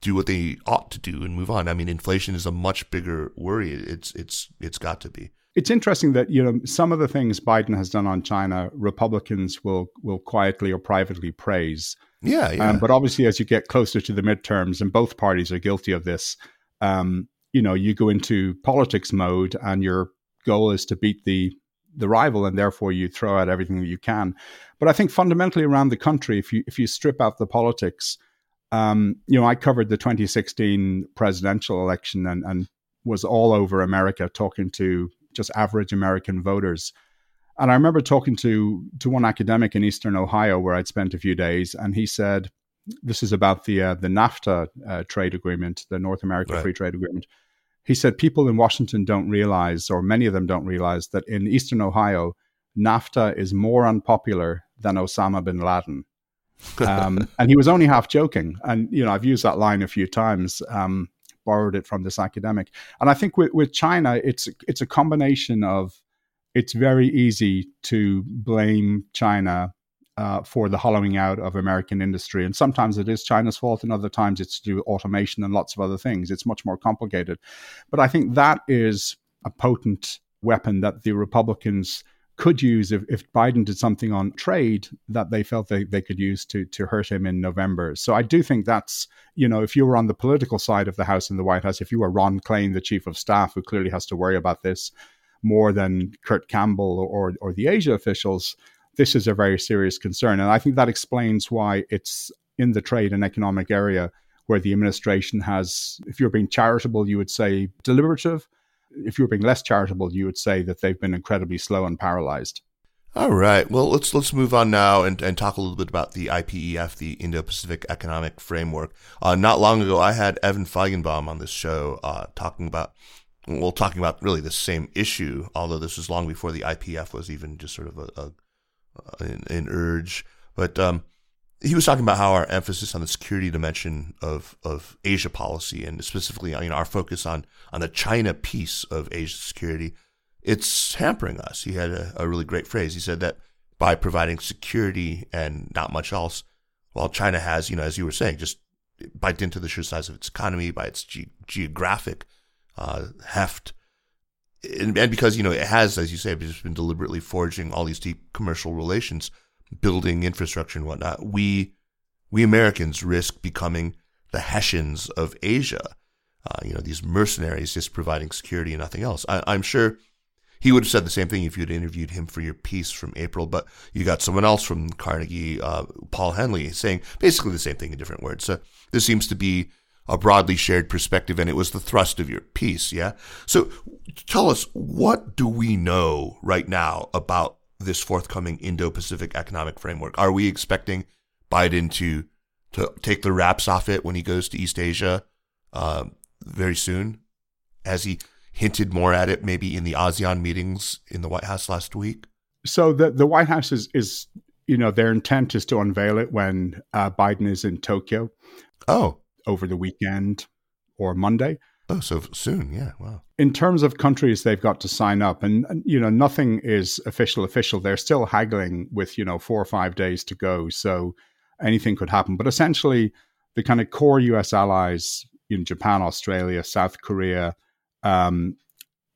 do what they ought to do and move on. I mean, inflation is a much bigger worry. It's it's it's got to be.
It's interesting that you know some of the things Biden has done on China, Republicans will will quietly or privately praise.
Yeah, yeah.
Um, but obviously, as you get closer to the midterms, and both parties are guilty of this, um, you know, you go into politics mode and your goal is to beat the the rival and therefore you throw out everything that you can. But I think fundamentally around the country, if you if you strip out the politics, um, you know, I covered the 2016 presidential election and, and was all over America talking to just average American voters. And I remember talking to to one academic in Eastern Ohio where I'd spent a few days, and he said, "This is about the uh, the NAFTA uh, trade agreement, the North American right. Free Trade Agreement." He said people in Washington don't realize, or many of them don't realize, that in Eastern Ohio, NAFTA is more unpopular than Osama bin Laden. Um, and he was only half joking. And you know, I've used that line a few times. Um, borrowed it from this academic. And I think with, with China, it's it's a combination of it's very easy to blame China uh, for the hollowing out of American industry. And sometimes it is China's fault, and other times it's to do automation and lots of other things. It's much more complicated. But I think that is a potent weapon that the Republicans could use if, if Biden did something on trade that they felt they, they could use to to hurt him in November. So I do think that's, you know, if you were on the political side of the House in the White House, if you were Ron Klain, the chief of staff, who clearly has to worry about this more than Kurt Campbell or or the Asia officials, this is a very serious concern. And I think that explains why it's in the trade and economic area where the administration has, if you're being charitable, you would say deliberative if you're being less charitable, you would say that they've been incredibly slow and paralyzed.
All right. Well, let's let's move on now and, and talk a little bit about the IPEF, the Indo-Pacific Economic Framework. Uh, not long ago, I had Evan Feigenbaum on this show uh, talking about well, talking about really the same issue. Although this was long before the IPF was even just sort of a, a an, an, urge. But um, he was talking about how our emphasis on the security dimension of, of Asia policy and specifically you know, our focus on, on the China piece of Asia security, it's hampering us. He had a, a really great phrase. He said that by providing security and not much else, while China has, you know, as you were saying, just by dint of the sheer size of its economy, by its ge- geographic uh, heft, and, and, because you know it has, as you say, just been deliberately forging all these deep commercial relations building infrastructure and whatnot, we we Americans risk becoming the Hessians of Asia. Uh, you know, these mercenaries just providing security and nothing else. I, am sure he would have said the same thing if you'd interviewed him for your piece from April, but you got someone else from Carnegie, uh, Paul Haenle, saying basically the same thing in different words. So this seems to be a broadly shared perspective, and it was the thrust of your piece, yeah? So tell us, what do we know right now about this forthcoming Indo-Pacific economic framework? Are we expecting Biden to to take the wraps off it when he goes to East Asia uh, very soon, as he hinted more at it maybe in the ASEAN meetings in the White House last week?
So the the White House is is you know their intent is to unveil it when uh, Biden is in Tokyo.
Oh,
over the weekend or Monday.
Oh, so soon, yeah. Wow.
In terms of countries they've got to sign up, and, and, you know, nothing is official. Official. They're still haggling with you know four or five days to go, so anything could happen. But essentially, the kind of core U.S. allies in Japan, Australia, South Korea, um,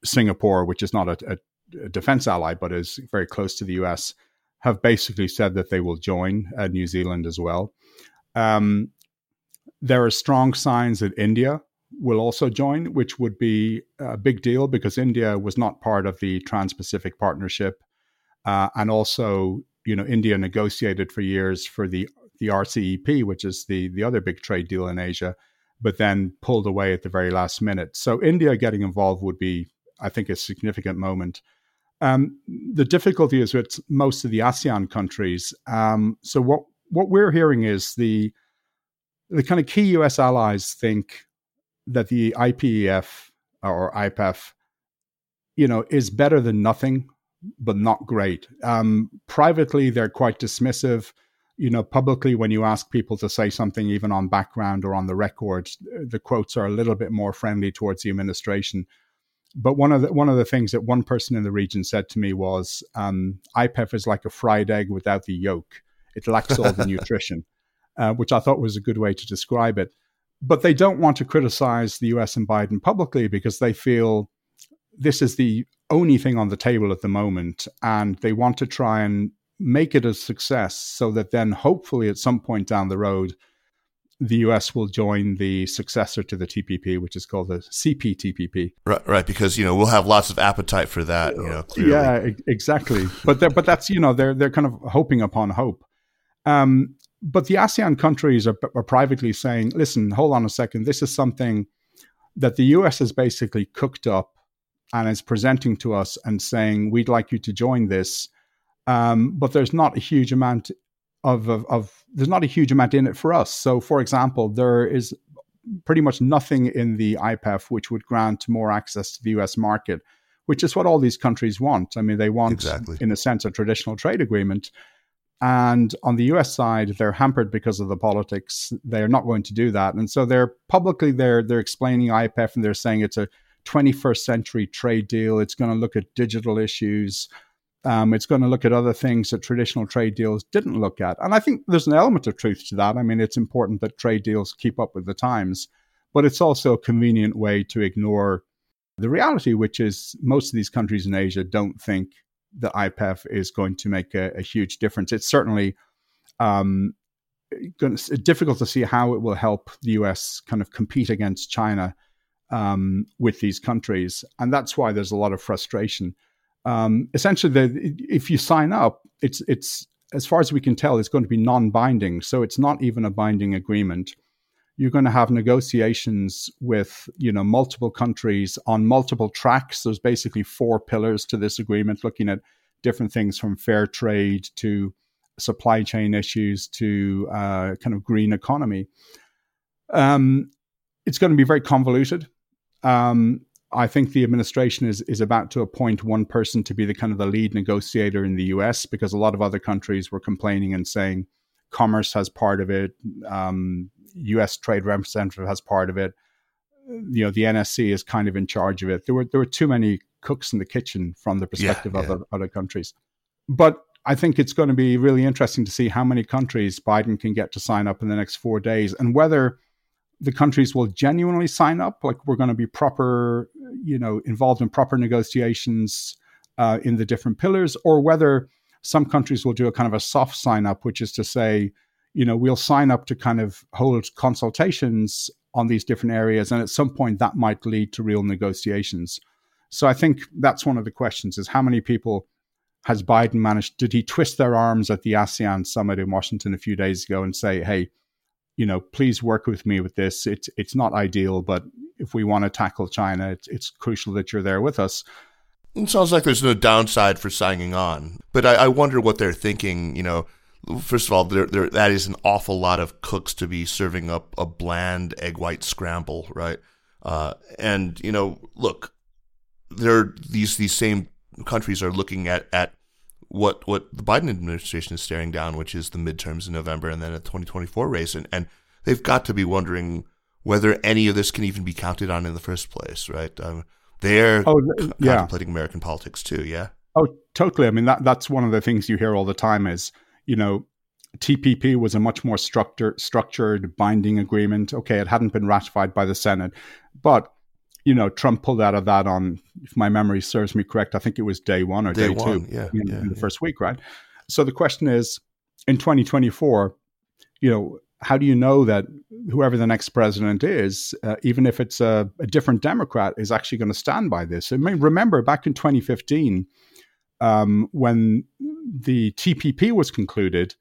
Singapore, which is not a, a, a, defense ally but is very close to the U.S., have basically said that they will join uh, New Zealand as well. Um, there are strong signs that India will also join, which would be a big deal because India was not part of the Trans Pacific Partnership. Uh, and also, you know, India negotiated for years for the, the RCEP, which is the, the other big trade deal in Asia, but then pulled away at the very last minute. So, India getting involved would be, I think, a significant moment. Um, the difficulty is with most of the ASEAN countries. Um, so, what, what we're hearing is the the kind of key US allies think that the IPEF or IPEF, you know, is better than nothing, but not great. Um, privately, they're quite dismissive. You know, publicly, when you ask people to say something, even on background or on the record, the quotes are a little bit more friendly towards the administration. But one of the one of the things that one person in the region said to me was, um, "IPEF is like a fried egg without the yolk; it lacks all the nutrition," uh, which I thought was a good way to describe it but they don't want to criticize the US and Biden publicly because they feel this is the only thing on the table at the moment. And they want to try and make it a success so that then hopefully at some point down the road, the US will join the successor to the TPP, which is called the CPTPP.
Right, right, because you know we'll have lots of appetite for that. You know,
yeah, exactly. but but that's you know they're they're kind of hoping upon hope. Um, but the ASEAN countries are, are privately saying, listen, hold on a second, this is something that the US has basically cooked up and is presenting to us and saying, we'd like you to join this. Um, but there's not a huge amount of, of, of, there's not a huge amount in it for us. So, for example, there is pretty much nothing in the IPEF which would grant more access to the US market, which is what all these countries want. I mean, they want, exactly. in a sense, a traditional trade agreement. And on the US side, they're hampered because of the politics. They're not going to do that. And so they're publicly they're they're explaining IPF and they're saying it's a 21st century trade deal. It's going to look at digital issues. Um, it's going to look at other things that traditional trade deals didn't look at. And I think there's an element of truth to that. I mean, it's important that trade deals keep up with the times, but it's also a convenient way to ignore the reality, which is most of these countries in Asia don't think the IPEF is going to make a, a huge difference. It's certainly um, to, difficult to see how it will help the US kind of compete against China um, with these countries. And that's why there's a lot of frustration um, essentially, the, if you sign up, it's it's as far as we can tell, it's going to be non-binding. So it's not even a binding agreement. You're going to have negotiations with you know multiple countries on multiple tracks. There's basically four pillars to this agreement, looking at different things from fair trade to supply chain issues to uh, kind of green economy. Um, it's going to be very convoluted. Um, I think the administration is is about to appoint one person to be the kind of the lead negotiator in the U.S. because a lot of other countries were complaining and saying commerce has part of it, um, U.S. trade representative has part of it. You know, the NSC is kind of in charge of it. There were there were too many cooks in the kitchen from the perspective yeah, yeah. of other, countries, but I think it's going to be really interesting to see how many countries Biden can get to sign up in the next four days and whether the countries will genuinely sign up like we're going to be proper you know involved in proper negotiations uh, in the different pillars or whether some countries will do a kind of a soft sign up which is to say you know we'll sign up to kind of hold consultations on these different areas and at some point that might lead to real negotiations so i think that's one of the questions is how many people has biden managed did he twist their arms at the asean summit in washington a few days ago and say hey you know, please work with me with this. It's it's not ideal, but if we want to tackle China, it's, it's crucial that you're there with us.
It sounds like there's no downside for signing on, but I, I wonder what they're thinking. You know, first of all, there, there, that is an awful lot of cooks to be serving up a bland egg white scramble, right? Uh, and you know, look, there these these same countries are looking at at what what the Biden administration is staring down, which is the midterms in November and then a 2024 race, and and they've got to be wondering whether any of this can even be counted on in the first place, right? Um, they're oh, yeah. contemplating American politics too, yeah.
Oh, totally. I mean, that that's one of the things you hear all the time is, you know, TPP was a much more structured, structured binding agreement. Okay, it hadn't been ratified by the Senate, but you know, Trump pulled out of that on, if my memory serves me correct, I think it was day one or day, day one, two
yeah,
in,
yeah,
in the
yeah.
first week, right? So the question is, in 2024, you know, how do you know that whoever the next president is, uh, even if it's a, a, different Democrat, is actually going to stand by this? I mean, remember back in 2015, um, when the TPP was concluded,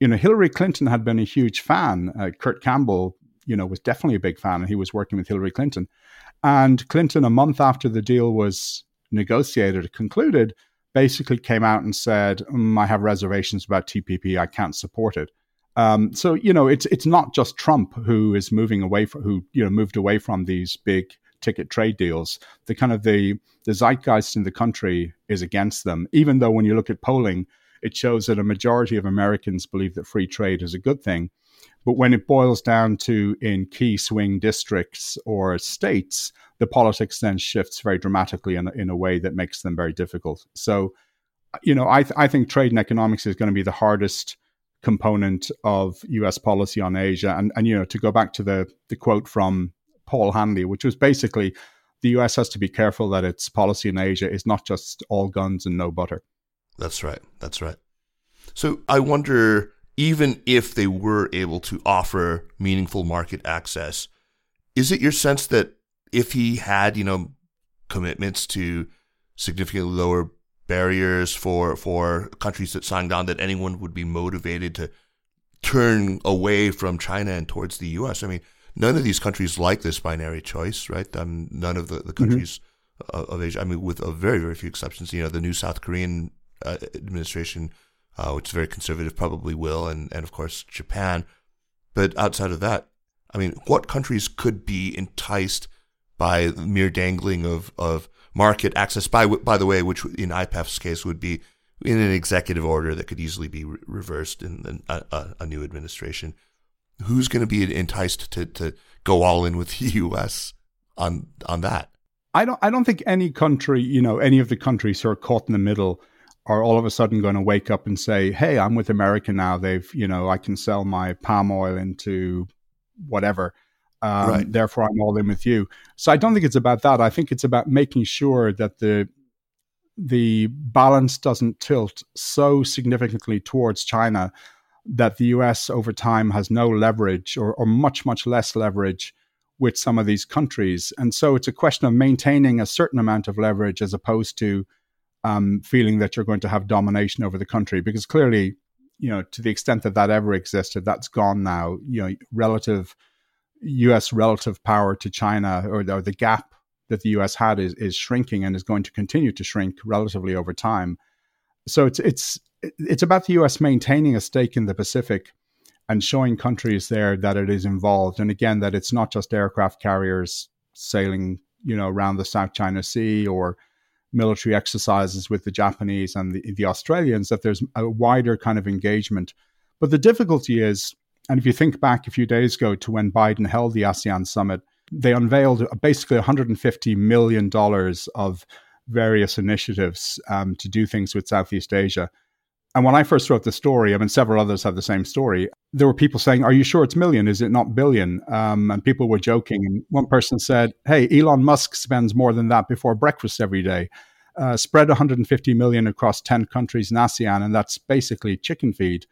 you know, Hillary Clinton had been a huge fan. Uh, Kurt Campbell, you know, was definitely a big fan, and he was working with Hillary Clinton. And Clinton, a month after the deal was negotiated, concluded, basically came out and said, mm, "I have reservations about TPP. I can't support it." Um, so you know, it's it's not just Trump who is moving away from who you know moved away from these big ticket trade deals. The kind of the the zeitgeist in the country is against them. Even though when you look at polling, it shows that a majority of Americans believe that free trade is a good thing. But when it boils down to in key swing districts or states, the politics then shifts very dramatically in, in a way that makes them very difficult. So, you know, I, th- I think trade and economics is going to be the hardest component of US policy on Asia. And, and you know, to go back to the, the quote from Paul Haenle, which was basically the US has to be careful that its policy in Asia is not just all guns and no butter.
That's right. That's right. So I wonder even if they were able to offer meaningful market access, is it your sense that if he had, you know, commitments to significantly lower barriers for for countries that signed on, that anyone would be motivated to turn away from China and towards the U.S.? I mean, none of these countries like this binary choice, right? Um, none of the, the mm-hmm. countries mm-hmm. of Asia, I mean, with a very, very few exceptions, you know, the new South Korean uh, administration, uh, which is very conservative, probably will, and, and of course Japan. But outside of that, I mean, what countries could be enticed by mere dangling of, of market access? By by the way, which in IPEF's case would be in an executive order that could easily be re- reversed in a, a, a, new administration. Who's going to be enticed to, to go all in with the U.S. on on that?
I don't. I don't think any country, you know, any of the countries who are caught in the middle, are all of a sudden going to wake up and say, "Hey, I'm with America now. They've, you know, I can sell my palm oil into whatever." Um, right. Therefore, I'm all in with you. So I don't think it's about that. I think it's about making sure that the the balance doesn't tilt so significantly towards China that the US over time has no leverage or, or much, much less leverage with some of these countries. And so it's a question of maintaining a certain amount of leverage as opposed to um, feeling that you're going to have domination over the country. Because clearly, you know, to the extent that that ever existed, that's gone now. You know, relative U.S. relative power to China or, or the gap that the U.S. had is, is shrinking and is going to continue to shrink relatively over time. So it's it's it's about the U.S. maintaining a stake in the Pacific and showing countries there that it is involved, and again that it's not just aircraft carriers sailing, you know, around the South China Sea or military exercises with the Japanese and the, the Australians. That there's a wider kind of engagement. But the difficulty is, and if you think back a few days ago to when Biden held the ASEAN summit they unveiled basically 150 million dollars of various initiatives um, to do things with Southeast Asia. And when I first wrote the story, I mean, several others have the same story. There were people saying, "Are you sure it's million? Is it not billion? Um, and people were joking. And one person said, "Hey, Elon Musk spends more than that before breakfast every day. Uh, spread 150 million across 10 countries in ASEAN, and that's basically chicken feed."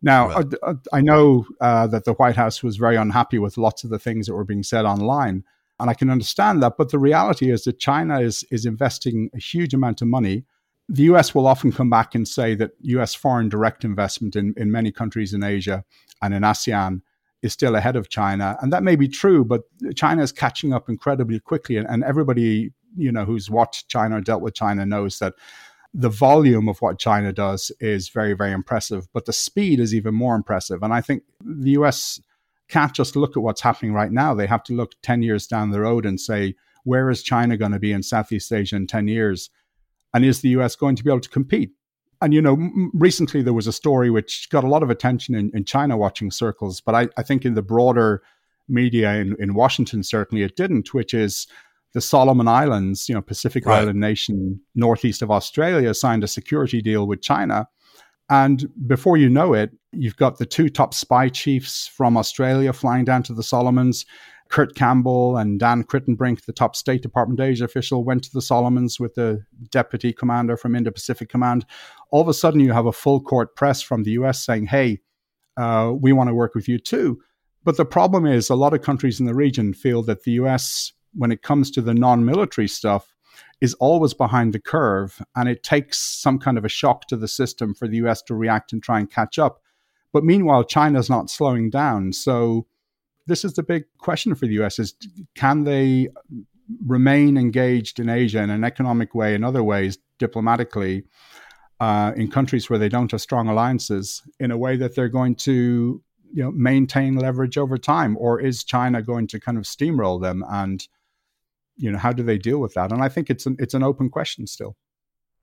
Now. I, I, know uh, that the White House was very unhappy with lots of the things that were being said online, and I can understand that. But the reality is that China is is investing a huge amount of money. The U.S. will often come back and say that U.S. foreign direct investment in, in many countries in Asia and in ASEAN is still ahead of China, and that may be true. But China is catching up incredibly quickly, and, and everybody you know who's watched China or dealt with China knows that the volume of what China does is very, very impressive, but the speed is even more impressive. And I think the US can't just look at what's happening right now. They have to look 10 years down the road and say, where is China going to be in Southeast Asia in 10 years? And is the US going to be able to compete? And, you know, m- recently there was a story which got a lot of attention in, in China watching circles, but I, I think in the broader media in, in Washington, certainly it didn't, which is the Solomon Islands, you know, Pacific right. Island nation northeast of Australia, signed a security deal with China. And before you know it, you've got the two top spy chiefs from Australia flying down to the Solomons. Kurt Campbell and Dan Kritenbrink, the top State Department Asia official, went to the Solomons with the deputy commander from Indo Pacific Command. All of a sudden, you have a full court press from the US saying, hey, uh, we want to work with you too. But the problem is, a lot of countries in the region feel that the US when it comes to the non military stuff, is always behind the curve. And it takes some kind of a shock to the system for the US to react and try and catch up. But meanwhile, China's not slowing down. So this is the big question for the US is can they remain engaged in Asia in an economic way, in other ways, diplomatically, uh, in countries where they don't have strong alliances, in a way that they're going to you know maintain leverage over time, or is China going to kind of steamroll them? And you know how do they deal with that? And i think it's an it's an open question still.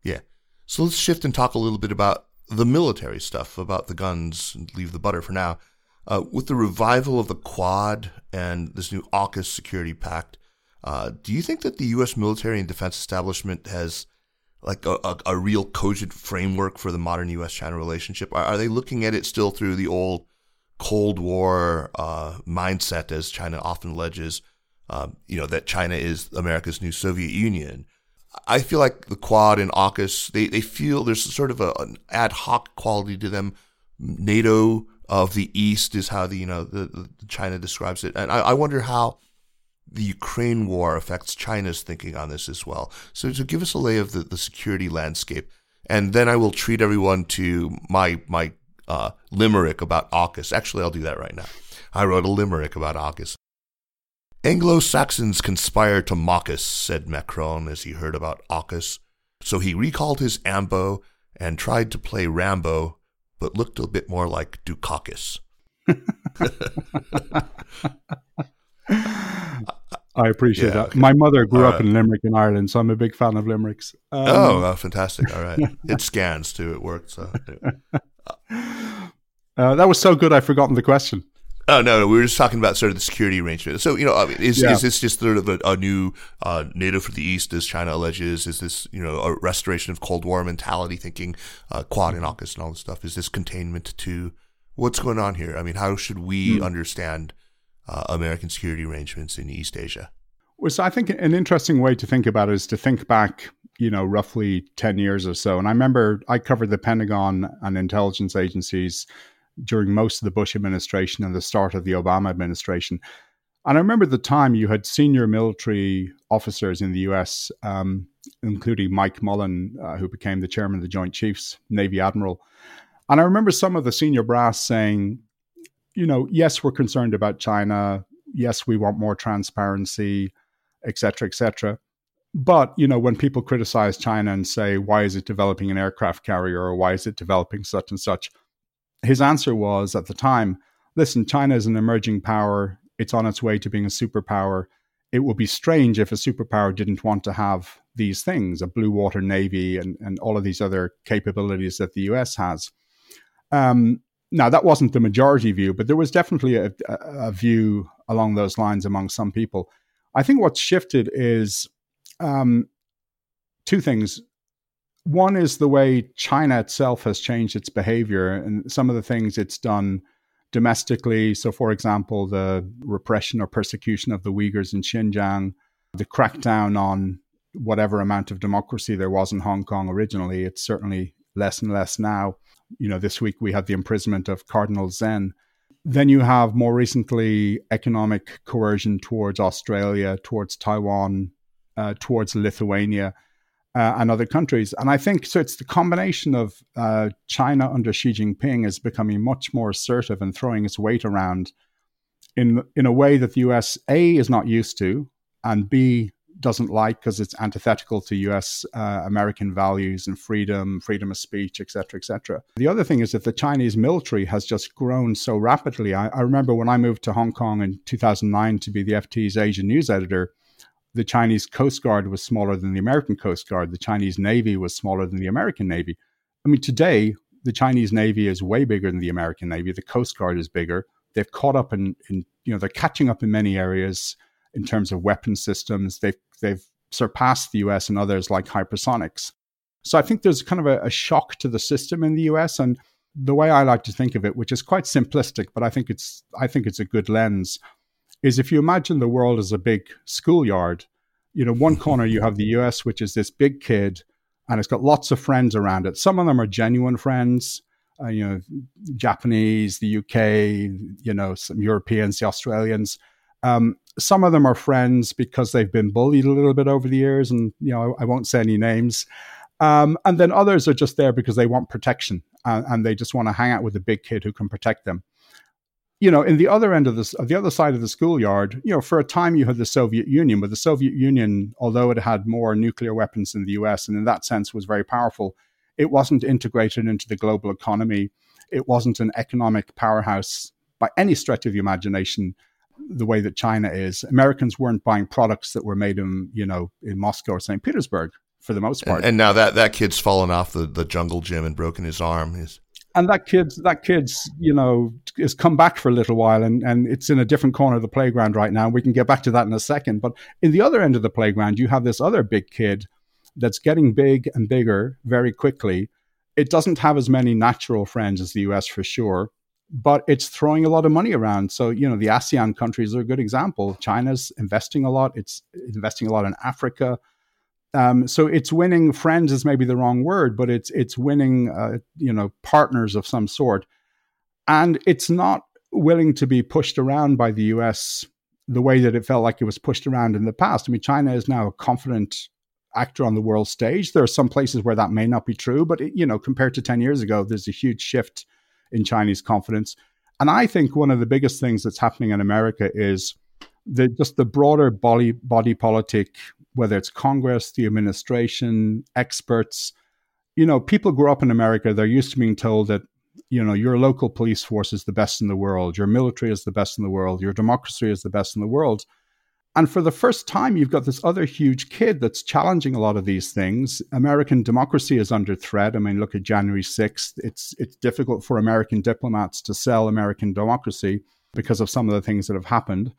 Yeah. So let's shift and talk a little bit about the military stuff about the guns and leave the butter for now uh, with the revival of the quad and this new AUKUS security pact uh, do you think that the U.S. military and defense establishment has like a, a, a real cogent framework for the modern U.S.-China relationship? Are, are, they looking at it still through the old Cold War uh, mindset, as China often alleges, um, you know, that China is America's new Soviet Union. I feel like the Quad and AUKUS, they, they feel there's sort of a, an ad hoc quality to them. NATO of the East is how the, you know, the, the China describes it. And I, I wonder how the Ukraine war affects China's thinking on this as well. So, to give us a lay of the, the security landscape. And then I will treat everyone to my, my, uh, limerick about AUKUS. Actually, I'll do that right now. I wrote a limerick about AUKUS. Anglo Saxons conspire to mock us, said Macron as he heard about AUKUS. So he recalled his ambo and tried to play Rambo, but looked a bit more like Dukakis.
I appreciate yeah, that. Okay. My mother grew up in Limerick in Ireland, so I'm a big fan of limericks.
Um, oh, oh, fantastic! All right, it scans too. It worked. So.
uh, that was so good. I've forgotten the question.
Oh no, no, we were just talking about sort of the security arrangement. So you know, is yeah. is this just sort of a, a new uh, NATO for the East, as China alleges? Is this you know a restoration of Cold War mentality, thinking uh, Quad and AUKUS and all this stuff? Is this containment to what's going on here? I mean, how should we mm. understand uh, American security arrangements in East Asia?
Well, so I think an interesting way to think about it is to think back, you know, roughly ten years or so. And I remember I covered the Pentagon and intelligence agencies during most of the Bush administration and the start of the Obama administration. And I remember the time you had senior military officers in the US, um, including Mike Mullen, uh, who became the chairman of the Joint Chiefs, Navy Admiral. And I remember some of the senior brass saying, you know, yes, we're concerned about China. Yes, we want more transparency, et cetera, et cetera. But, you know, when people criticize China and say, why is it developing an aircraft carrier or why is it developing such and such? His answer was at the time listen, China is an emerging power. It's on its way to being a superpower. It would be strange if a superpower didn't want to have these things a blue water navy and, and all of these other capabilities that the US has. Um, now, that wasn't the majority view, but there was definitely a, a, view along those lines among some people. I think what's shifted is um, two things. One is the way China itself has changed its behavior and some of the things it's done domestically. So, for example, the repression or persecution of the Uyghurs in Xinjiang, the crackdown on whatever amount of democracy there was in Hong Kong originally. It's certainly less and less now. You know, this week we had the imprisonment of Cardinal Zen. Then you have more recently economic coercion towards Australia, towards Taiwan, uh, towards Lithuania uh, and other countries. And I think so. It's the combination of uh, China under Xi Jinping is becoming much more assertive and throwing its weight around in in a way that the US A is not used to, and B doesn't like because it's antithetical to U.S. Uh, American values and freedom, freedom of speech, etc., etc. The other thing is that the Chinese military has just grown so rapidly. I, I remember when I moved to Hong Kong in 2009 to be the FT's Asian news editor the Chinese Coast Guard was smaller than the American Coast Guard. The Chinese Navy was smaller than the American Navy. I mean, today, the Chinese Navy is way bigger than the American Navy. The Coast Guard is bigger. They've caught up in, in you know, they're catching up in many areas in terms of weapon systems. They've, they've surpassed the US and others like hypersonics. So I think there's kind of a, a shock to the system in the US. And the way I like to think of it, which is quite simplistic, but I think it's, I think it's a good lens is if you imagine the world as a big schoolyard, you know, one corner you have the US, which is this big kid, and it's got lots of friends around it. Some of them are genuine friends, uh, you know, Japanese, the UK, you know, some Europeans, the Australians. Um, some of them are friends because they've been bullied a little bit over the years, and you know, I won't say any names. Um, and then others are just there because they want protection uh, and they just want to hang out with the big kid who can protect them you know, in the other end of this, the other side of the schoolyard, you know, for a time you had the Soviet Union, but the Soviet Union, although it had more nuclear weapons than the US, and in that sense was very powerful, it wasn't integrated into the global economy. It wasn't an economic powerhouse by any stretch of the imagination the way that China is. Americans weren't buying products that were made in, you know, in Moscow or St. Petersburg for the most part.
And, and now that that kid's fallen off the, the jungle gym and broken his arm. He's
and that kid's that kid's you know has come back for a little while and and it's in a different corner of the playground right now. We can get back to that in a second. But in the other end of the playground you have this other big kid that's getting big and bigger very quickly. It doesn't have as many natural friends as the US for sure but it's throwing a lot of money around. So you know the ASEAN countries are a good example. China's investing a lot. It's investing a lot in Africa um, so it's winning friends is maybe the wrong word, but it's it's winning uh, you know partners of some sort, and it's not willing to be pushed around by the U.S. the way that it felt like it was pushed around in the past. I mean, China is now a confident actor on the world stage. There are some places where that may not be true, but it, you know, compared to ten years ago, there's a huge shift in Chinese confidence. And I think one of the biggest things that's happening in America is the just the broader body body politic, whether it's Congress, the administration, experts, you know, people grow up in America, they're used to being told that, you know, your local police force is the best in the world, your military is the best in the world, your democracy is the best in the world. And for the first time, you've got this other huge kid that's challenging a lot of these things. American democracy is under threat. I mean, look at January 6th. It's, it's difficult for American diplomats to sell American democracy because of some of the things that have happened.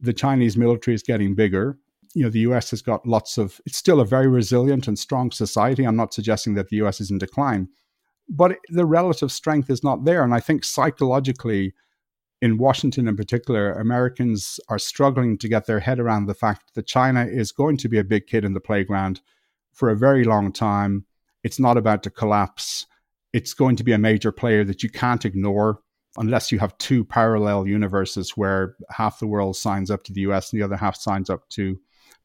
The Chinese military is getting bigger. You know, the US has got lots of, it's still a very resilient and strong society. I'm not suggesting that the US is in decline, but the relative strength is not there. And I think psychologically, in Washington in particular, Americans are struggling to get their head around the fact that China is going to be a big kid in the playground for a very long time. It's not about to collapse. It's going to be a major player that you can't ignore unless you have two parallel universes where half the world signs up to the US and the other half signs up to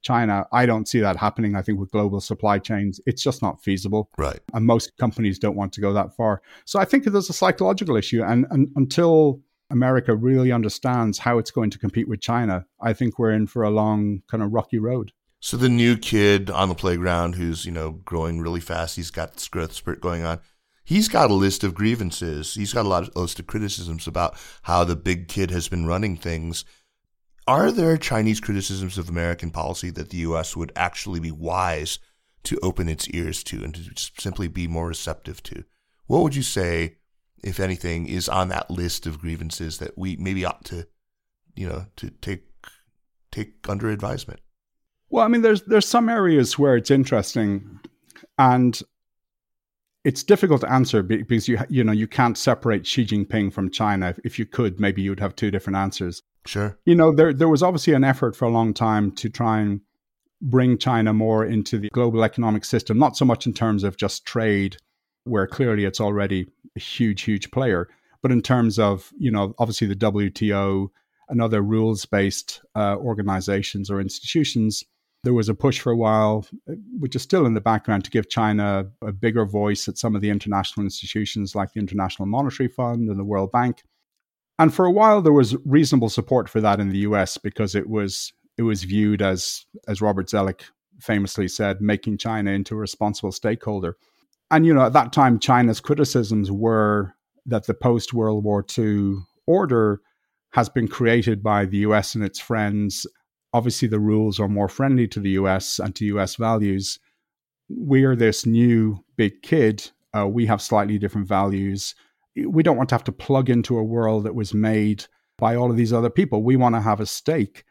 China. I don't see that happening. I think with global supply chains, it's just not feasible.
Right.
And most companies don't want to go that far. So I think there's a psychological issue. And, and until America really understands how it's going to compete with China, I think we're in for a long, kind of rocky road.
So the new kid on the playground who's, you know, growing really fast, he's got this growth spurt going on. He's got a list of grievances. He's got a lot of a list of criticisms about how the big kid has been running things. Are there Chinese criticisms of American policy that the U.S. would actually be wise to open its ears to and to simply be more receptive to? What would you say if anything, is on that list of grievances that we maybe ought to, you know, to take take under advisement?
Well, I mean, there's there's some areas where it's interesting, and it's difficult to answer because you you know you can't separate Xi Jinping from China. If you could, maybe you'd have two different answers.
Sure.
You know, there there was obviously an effort for a long time to try and bring China more into the global economic system, not so much in terms of just trade, where clearly it's already a huge, huge player. But in terms of, you know, obviously the WTO and other rules based uh, organizations or institutions, there was a push for a while, which is still in the background, to give China a bigger voice at some of the international institutions like the International Monetary Fund and the World Bank. And for a while, there was reasonable support for that in the US because it was it was viewed as, as Robert Zoellick famously said, making China into a responsible stakeholder. And you know at that time china's criticisms were that the post world war ii order has been created by the us and its friends. Obviously the rules are more friendly to the us and to us values. We're this new big kid. Uh, we have slightly different values we don't want to have to plug into a world that was made by all of these other people we want to have a stake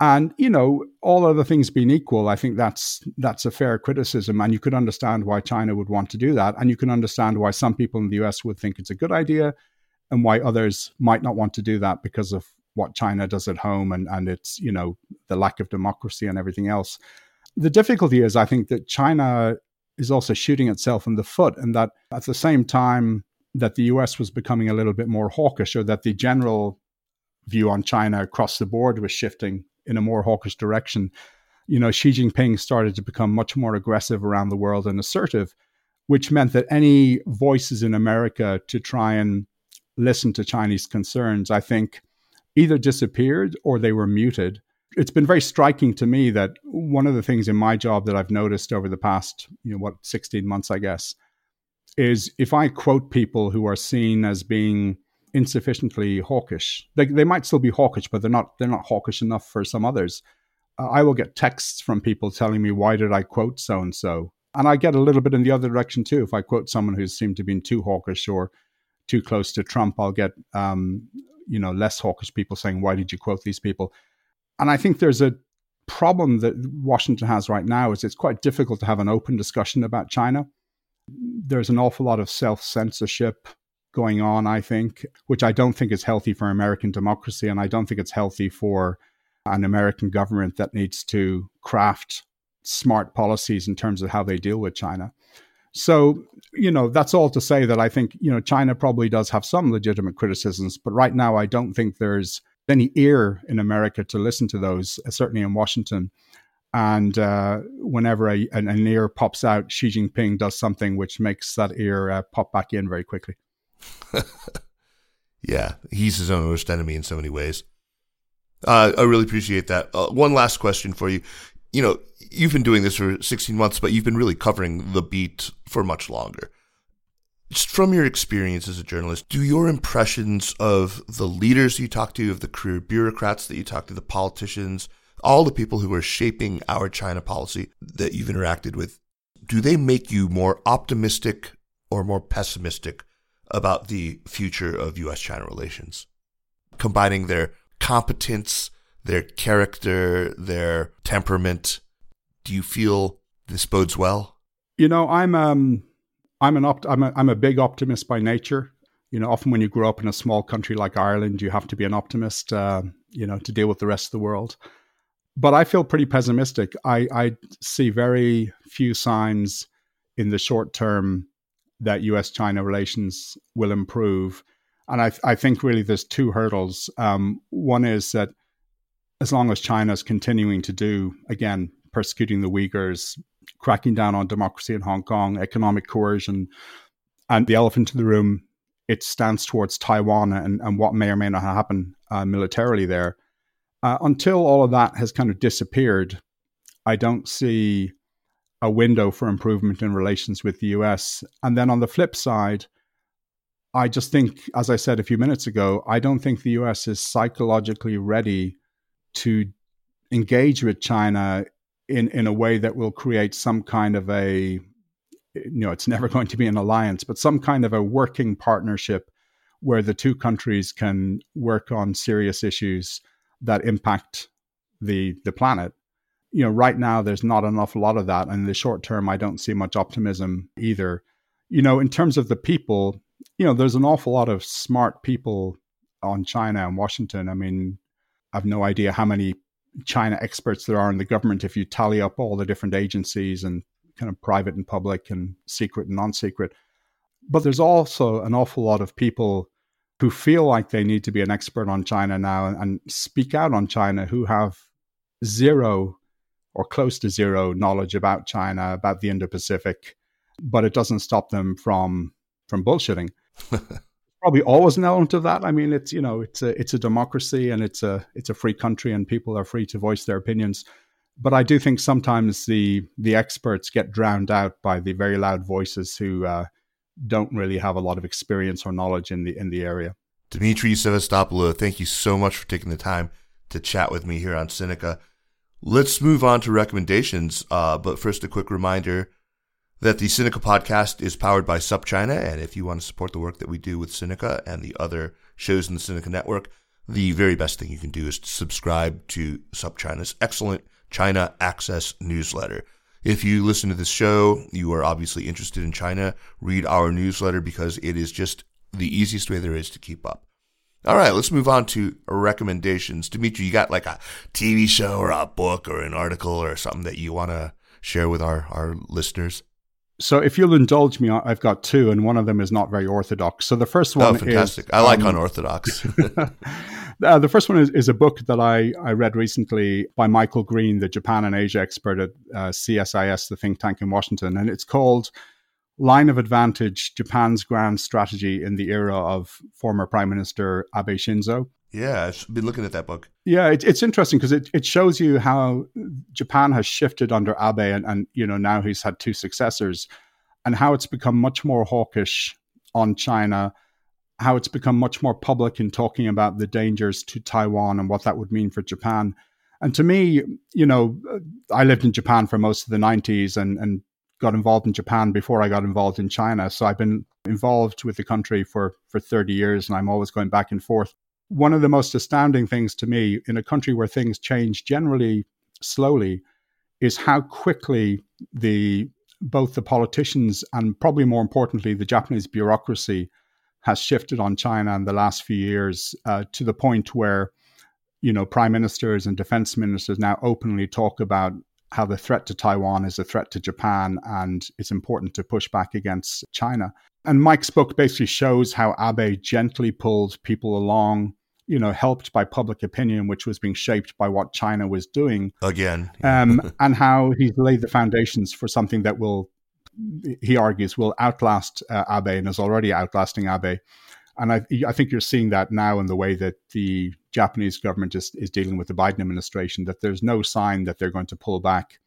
and you know, all other things being equal, I think that's that's a fair criticism, and you could understand why China would want to do that, and you can understand why some people in the U.S. would think it's a good idea, and why others might not want to do that because of what China does at home and and its you know the lack of democracy and everything else. The difficulty is, I think that China is also shooting itself in the foot, and that at the same time that the U.S. was becoming a little bit more hawkish, or that the general view on China across the board was shifting in a more hawkish direction, you know, Xi Jinping started to become much more aggressive around the world and assertive, which meant that any voices in America to try and listen to Chinese concerns, I think, either disappeared or they were muted. It's been very striking to me that one of the things in my job that I've noticed over the past, you know, what, 16 months, I guess, is if I quote people who are seen as being insufficiently hawkish. They, they might still be hawkish, but they're not they're not hawkish enough for some others. Uh, I will get texts from people telling me why did I quote so and so, and I get a little bit in the other direction too. If I quote someone who's seemed to be too hawkish or too close to Trump, I'll get um, you know less hawkish people saying why did you quote these people, and I think there's a problem that Washington has right now is it's quite difficult to have an open discussion about China. There's an awful lot of self censorship going on, I think, which I don't think is healthy for American democracy. And I don't think it's healthy for an American government that needs to craft smart policies in terms of how they deal with China. So, you know, that's all to say that I think, you know, China probably does have some legitimate criticisms, but right now I don't think there's any ear in America to listen to those, certainly in Washington. And uh, whenever a, an, an, ear pops out, Xi Jinping does something which makes that ear uh, pop back in very quickly.
yeah, he's his own worst enemy in so many ways. Uh, I really appreciate that. Uh, one last question for you. You know, you've been doing this for 16 months, but you've been really covering the beat for much longer. Just from your experience as a journalist, do your impressions of the leaders you talk to, of the career bureaucrats that you talk to, the politicians, all the people who are shaping our China policy that you've interacted with, do they make you more optimistic or more pessimistic about the future of US China relations? Combining their competence, their character, their temperament. Do you feel this bodes well?
You know, I'm um I'm an opt- I'm a, I'm a big optimist by nature. You know, often when you grow up in a small country like Ireland, you have to be an optimist, uh, you know, to deal with the rest of the world. But I feel pretty pessimistic. I, I see very few signs in the short term that U.S. China relations will improve. And I, I think really there's two hurdles. Um, one is that as long as China is continuing to do, again, persecuting the Uyghurs, cracking down on democracy in Hong Kong, economic coercion, and the elephant in the room, it stands towards Taiwan and, and what may or may not happen uh, militarily there. Uh, until all of that has kind of disappeared, I don't see a window for improvement in relations with the US. And then on the flip side, I just think, as I said a few minutes ago, I don't think the US is psychologically ready to engage with China in, in a way that will create some kind of a, you know, it's never going to be an alliance, but some kind of a working partnership where the two countries can work on serious issues that impact the the planet you know, right now there's not an awful lot of that. And in the short term, I don't see much optimism either. You know, in terms of the people, you know, there's an awful lot of smart people on China and Washington. I mean, I've no idea how many China experts there are in the government if you tally up all the different agencies and kind of private and public and secret and non secret. But there's also an awful lot of people who feel like they need to be an expert on China now and, and speak out on China who have zero or close to zero knowledge about China, about the Indo-Pacific, but it doesn't stop them from from bullshitting. Probably always an element of that. I mean, it's you know, it's a it's a democracy and it's a it's a free country and people are free to voice their opinions. But I do think sometimes the the experts get drowned out by the very loud voices who uh, don't really have a lot of experience or knowledge in the in the area.
Demetri Sevastopulo, thank you so much for taking the time to chat with me here on Sinica. Let's move on to recommendations. Uh, but first, a quick reminder that the Sinica podcast is powered by SupChina, And if you want to support the work that we do with Sinica and the other shows in the Sinica network, the very best thing you can do is to subscribe to SupChina's excellent China Access newsletter. If you listen to this show, you are obviously interested in China, read our newsletter because it is just the easiest way there is to keep up. All right, let's move on to recommendations. Demetri, you got like a TV show or a book or an article or something that you want to share with our, our listeners?
So, if you'll indulge me, I've got two, and one of them is not very orthodox. So, the first one
oh, fantastic.
Is,
I like um, unorthodox.
uh, the first one is, is, a book that I, I read recently by Michael Green, the Japan and Asia expert at uh, CSIS, the think tank in Washington. And it's called line of advantage Japan's grand strategy in the era of former Prime Minister Abe Shinzo.
Yeah, I've been looking at that book.
Yeah, it, it's interesting because it, it shows you how Japan has shifted under Abe, and, and you know now he's had two successors, and how it's become much more hawkish on China, how it's become much more public in talking about the dangers to Taiwan and what that would mean for Japan. And to me, you know, I lived in Japan for most of the 90s and, and got involved in Japan before I got involved in China. So I've been involved with the country for, for 30 years and I'm always going back and forth. One of the most astounding things to me in a country where things change generally slowly is how quickly the both the politicians and probably more importantly the Japanese bureaucracy has shifted on China in the last few years uh, to the point where you know prime ministers and defense ministers now openly talk about how the threat to Taiwan is a threat to Japan and it's important to push back against China. And Mike's book basically shows how Abe gently pulled people along, you know, helped by public opinion, which was being shaped by what China was doing.
Again.
um, and how he's laid the foundations for something that will, he argues, will outlast uh, Abe and is already outlasting Abe. And I, I think you're seeing that now in the way that the Japanese government is, is dealing with the Biden administration, that there's no sign that they're going to pull back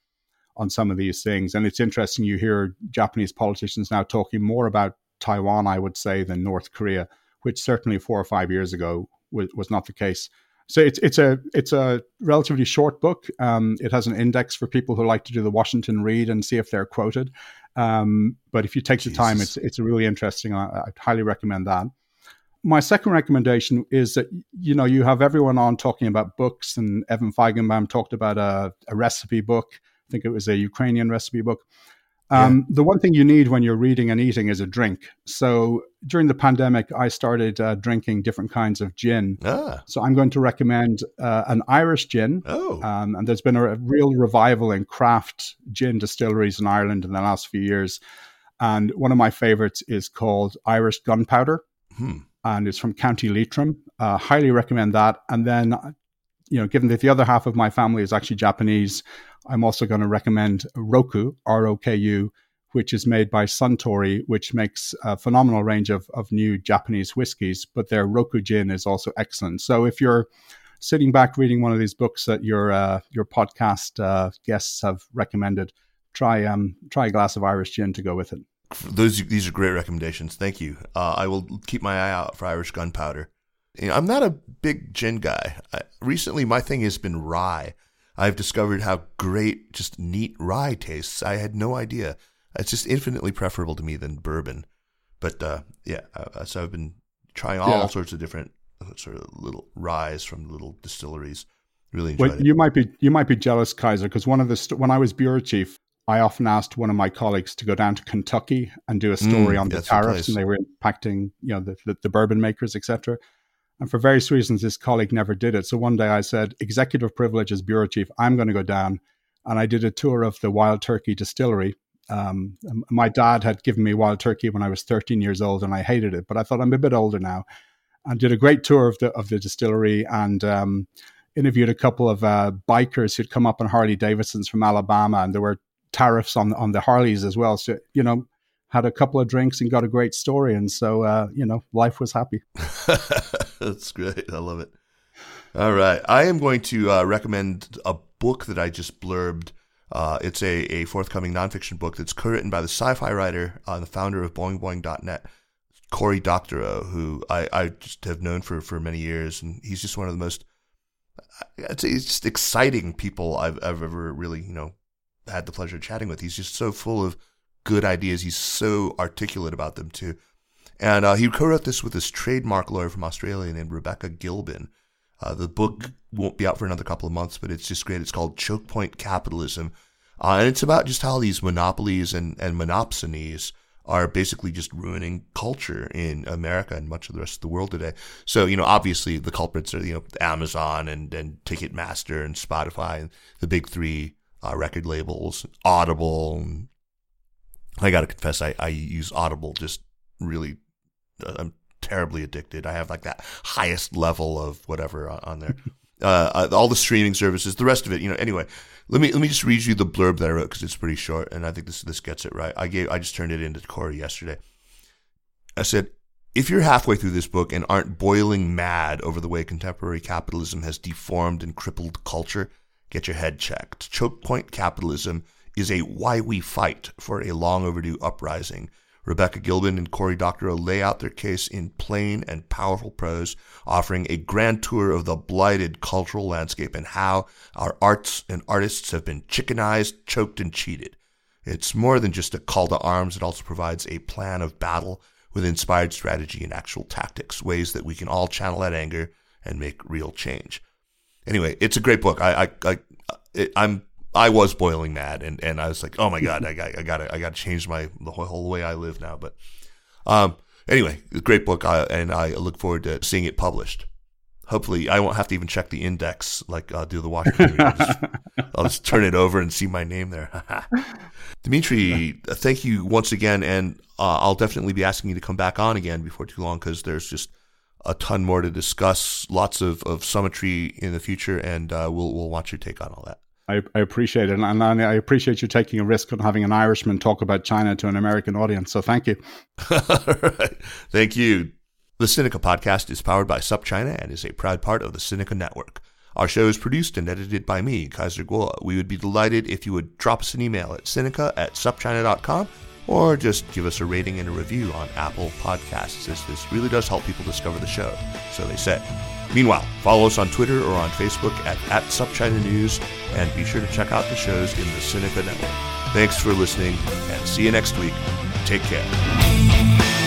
on some of these things. And it's interesting you hear Japanese politicians now talking more about Taiwan, I would say, than North Korea, which certainly four or five years ago was, was not the case. So it's it's a it's a relatively short book. Um, it has an index for people who like to do the Washington read and see if they're quoted. Um, but if you take Jesus. the time, it's it's really interesting. I, I'd highly recommend that. My second recommendation is that you know you have everyone on talking about books, and Evan Feigenbaum talked about a, a recipe book. I think it was a Ukrainian recipe book. Um, yeah. The one thing you need when you're reading and eating is a drink. So during the pandemic, I started uh, drinking different kinds of gin. Ah. So I'm going to recommend uh, an Irish gin. Oh. Um, and there's been a, a, real revival in craft gin distilleries in Ireland in the last few years. And one of my favorites is called Irish Gunpowder. Hmm. And it's from County Leitrim. Uh, highly recommend that. And then, you know, given that the other half of my family is actually Japanese, I'm also going to recommend Roku, R O K U, which is made by Suntory, which makes a phenomenal range of, of new Japanese whiskies, but their Roku gin is also excellent. So if you're sitting back reading one of these books that your uh, your podcast uh, guests have recommended, try um try a glass of Irish gin to go with it.
Those these are great recommendations. Thank you. Uh, I will keep my eye out for Irish gunpowder. You know, I'm not a big gin guy. I, recently, my thing has been rye. I've discovered how great just neat rye tastes. I had no idea. It's just infinitely preferable to me than bourbon. But uh, yeah, uh, so I've been trying all yeah. sorts of different uh, sort of little ryes from little distilleries. Really enjoyed well,
it. You might be you might be jealous, Kaiser, because one of the st- when I was bureau chief, I often asked one of my colleagues to go down to Kentucky and do a story mm, on the tariffs, and they were impacting you know the, the, the bourbon makers, etc. And for various reasons, this colleague never did it. So one day I said, executive privilege as bureau chief, I'm going to go down. And I did a tour of the Wild Turkey distillery. Um, my dad had given me Wild Turkey when I was 13 years old, and I hated it. But I thought I'm a bit older now, and did a great tour of the of the distillery and um, interviewed a couple of uh, bikers who'd come up on Harley Davidsons from Alabama, and there were tariffs on on the Harleys as well. So you know, had a couple of drinks and got a great story. And so, uh, you know, life was happy.
That's great. I love it. All right. I am going to uh, recommend a book that I just blurbed. Uh, it's a, a forthcoming nonfiction book that's co-written by the sci-fi writer and uh, the founder of BoingBoing.net, Cory Doctorow, who I, I just have known for, for many years. And he's just one of the most, I'd say, just exciting people I've, I've ever really, you know, had the pleasure of chatting with. He's just so full of good ideas. He's so articulate about them too. And uh, he co-wrote this with this trademark lawyer from Australia named Rebecca Gilbin. Uh, the book won't be out for another couple of months, but it's just great. It's called Choke Point Capitalism. Uh, and it's about just how these monopolies and, and monopsonies are basically just ruining culture in America and much of the rest of the world today. So, you know, obviously the culprits are, you know, Amazon and, and Ticketmaster and Spotify and the big three uh, record labels, Audible and I got to confess, I, I use Audible just really, uh, I'm terribly addicted. I have like that highest level of whatever on, there. Uh, uh, all the streaming services, the rest of it, you know. Anyway, let me let me just read you the blurb that I wrote because it's pretty short, and I think this this gets it right. I gave I just turned it into Cory yesterday. I said, if you're halfway through this book and aren't boiling mad over the way contemporary capitalism has deformed and crippled culture, get your head checked. Choke point capitalism is a why we fight for a long overdue uprising. Rebecca Gilbin and Cory Doctorow lay out their case in plain and powerful prose, offering a grand tour of the blighted cultural landscape and how our arts and artists have been chickenized, choked, and cheated. It's more than just a call to arms, it also provides a plan of battle with inspired strategy and actual tactics, ways that we can all channel that anger and make real change. Anyway, it's a great book. I, I, I I'm I was boiling mad, and, and I was like, oh my god, I got I got to I got to change my the whole, whole way I live now. But um, anyway, great book, uh, and I look forward to seeing it published. Hopefully, I won't have to even check the index like uh, do the Washington. I'll, just, I'll just turn it over and see my name there. Demetri, thank you once again, and uh, I'll definitely be asking you to come back on again before too long because there's just a ton more to discuss, lots of, of summitry in the future, and uh, we'll we'll want your take on all that.
I, I, appreciate it. And I appreciate you taking a risk on having an Irishman talk about China to an American audience. So thank you.
Thank you. The Sinica podcast is powered by SupChina and is a proud part of the Sinica Network. Our show is produced and edited by me, Kaiser Kuo. We would be delighted if you would drop us an email at sinica at supchina.com or just give us a rating and a review on Apple Podcasts, as this really does help people discover the show, so they say. Meanwhile, follow us on Twitter or on Facebook at, at SupChina News, and be sure to check out the shows in the Sinica Network. Thanks for listening, and see you next week. Take care.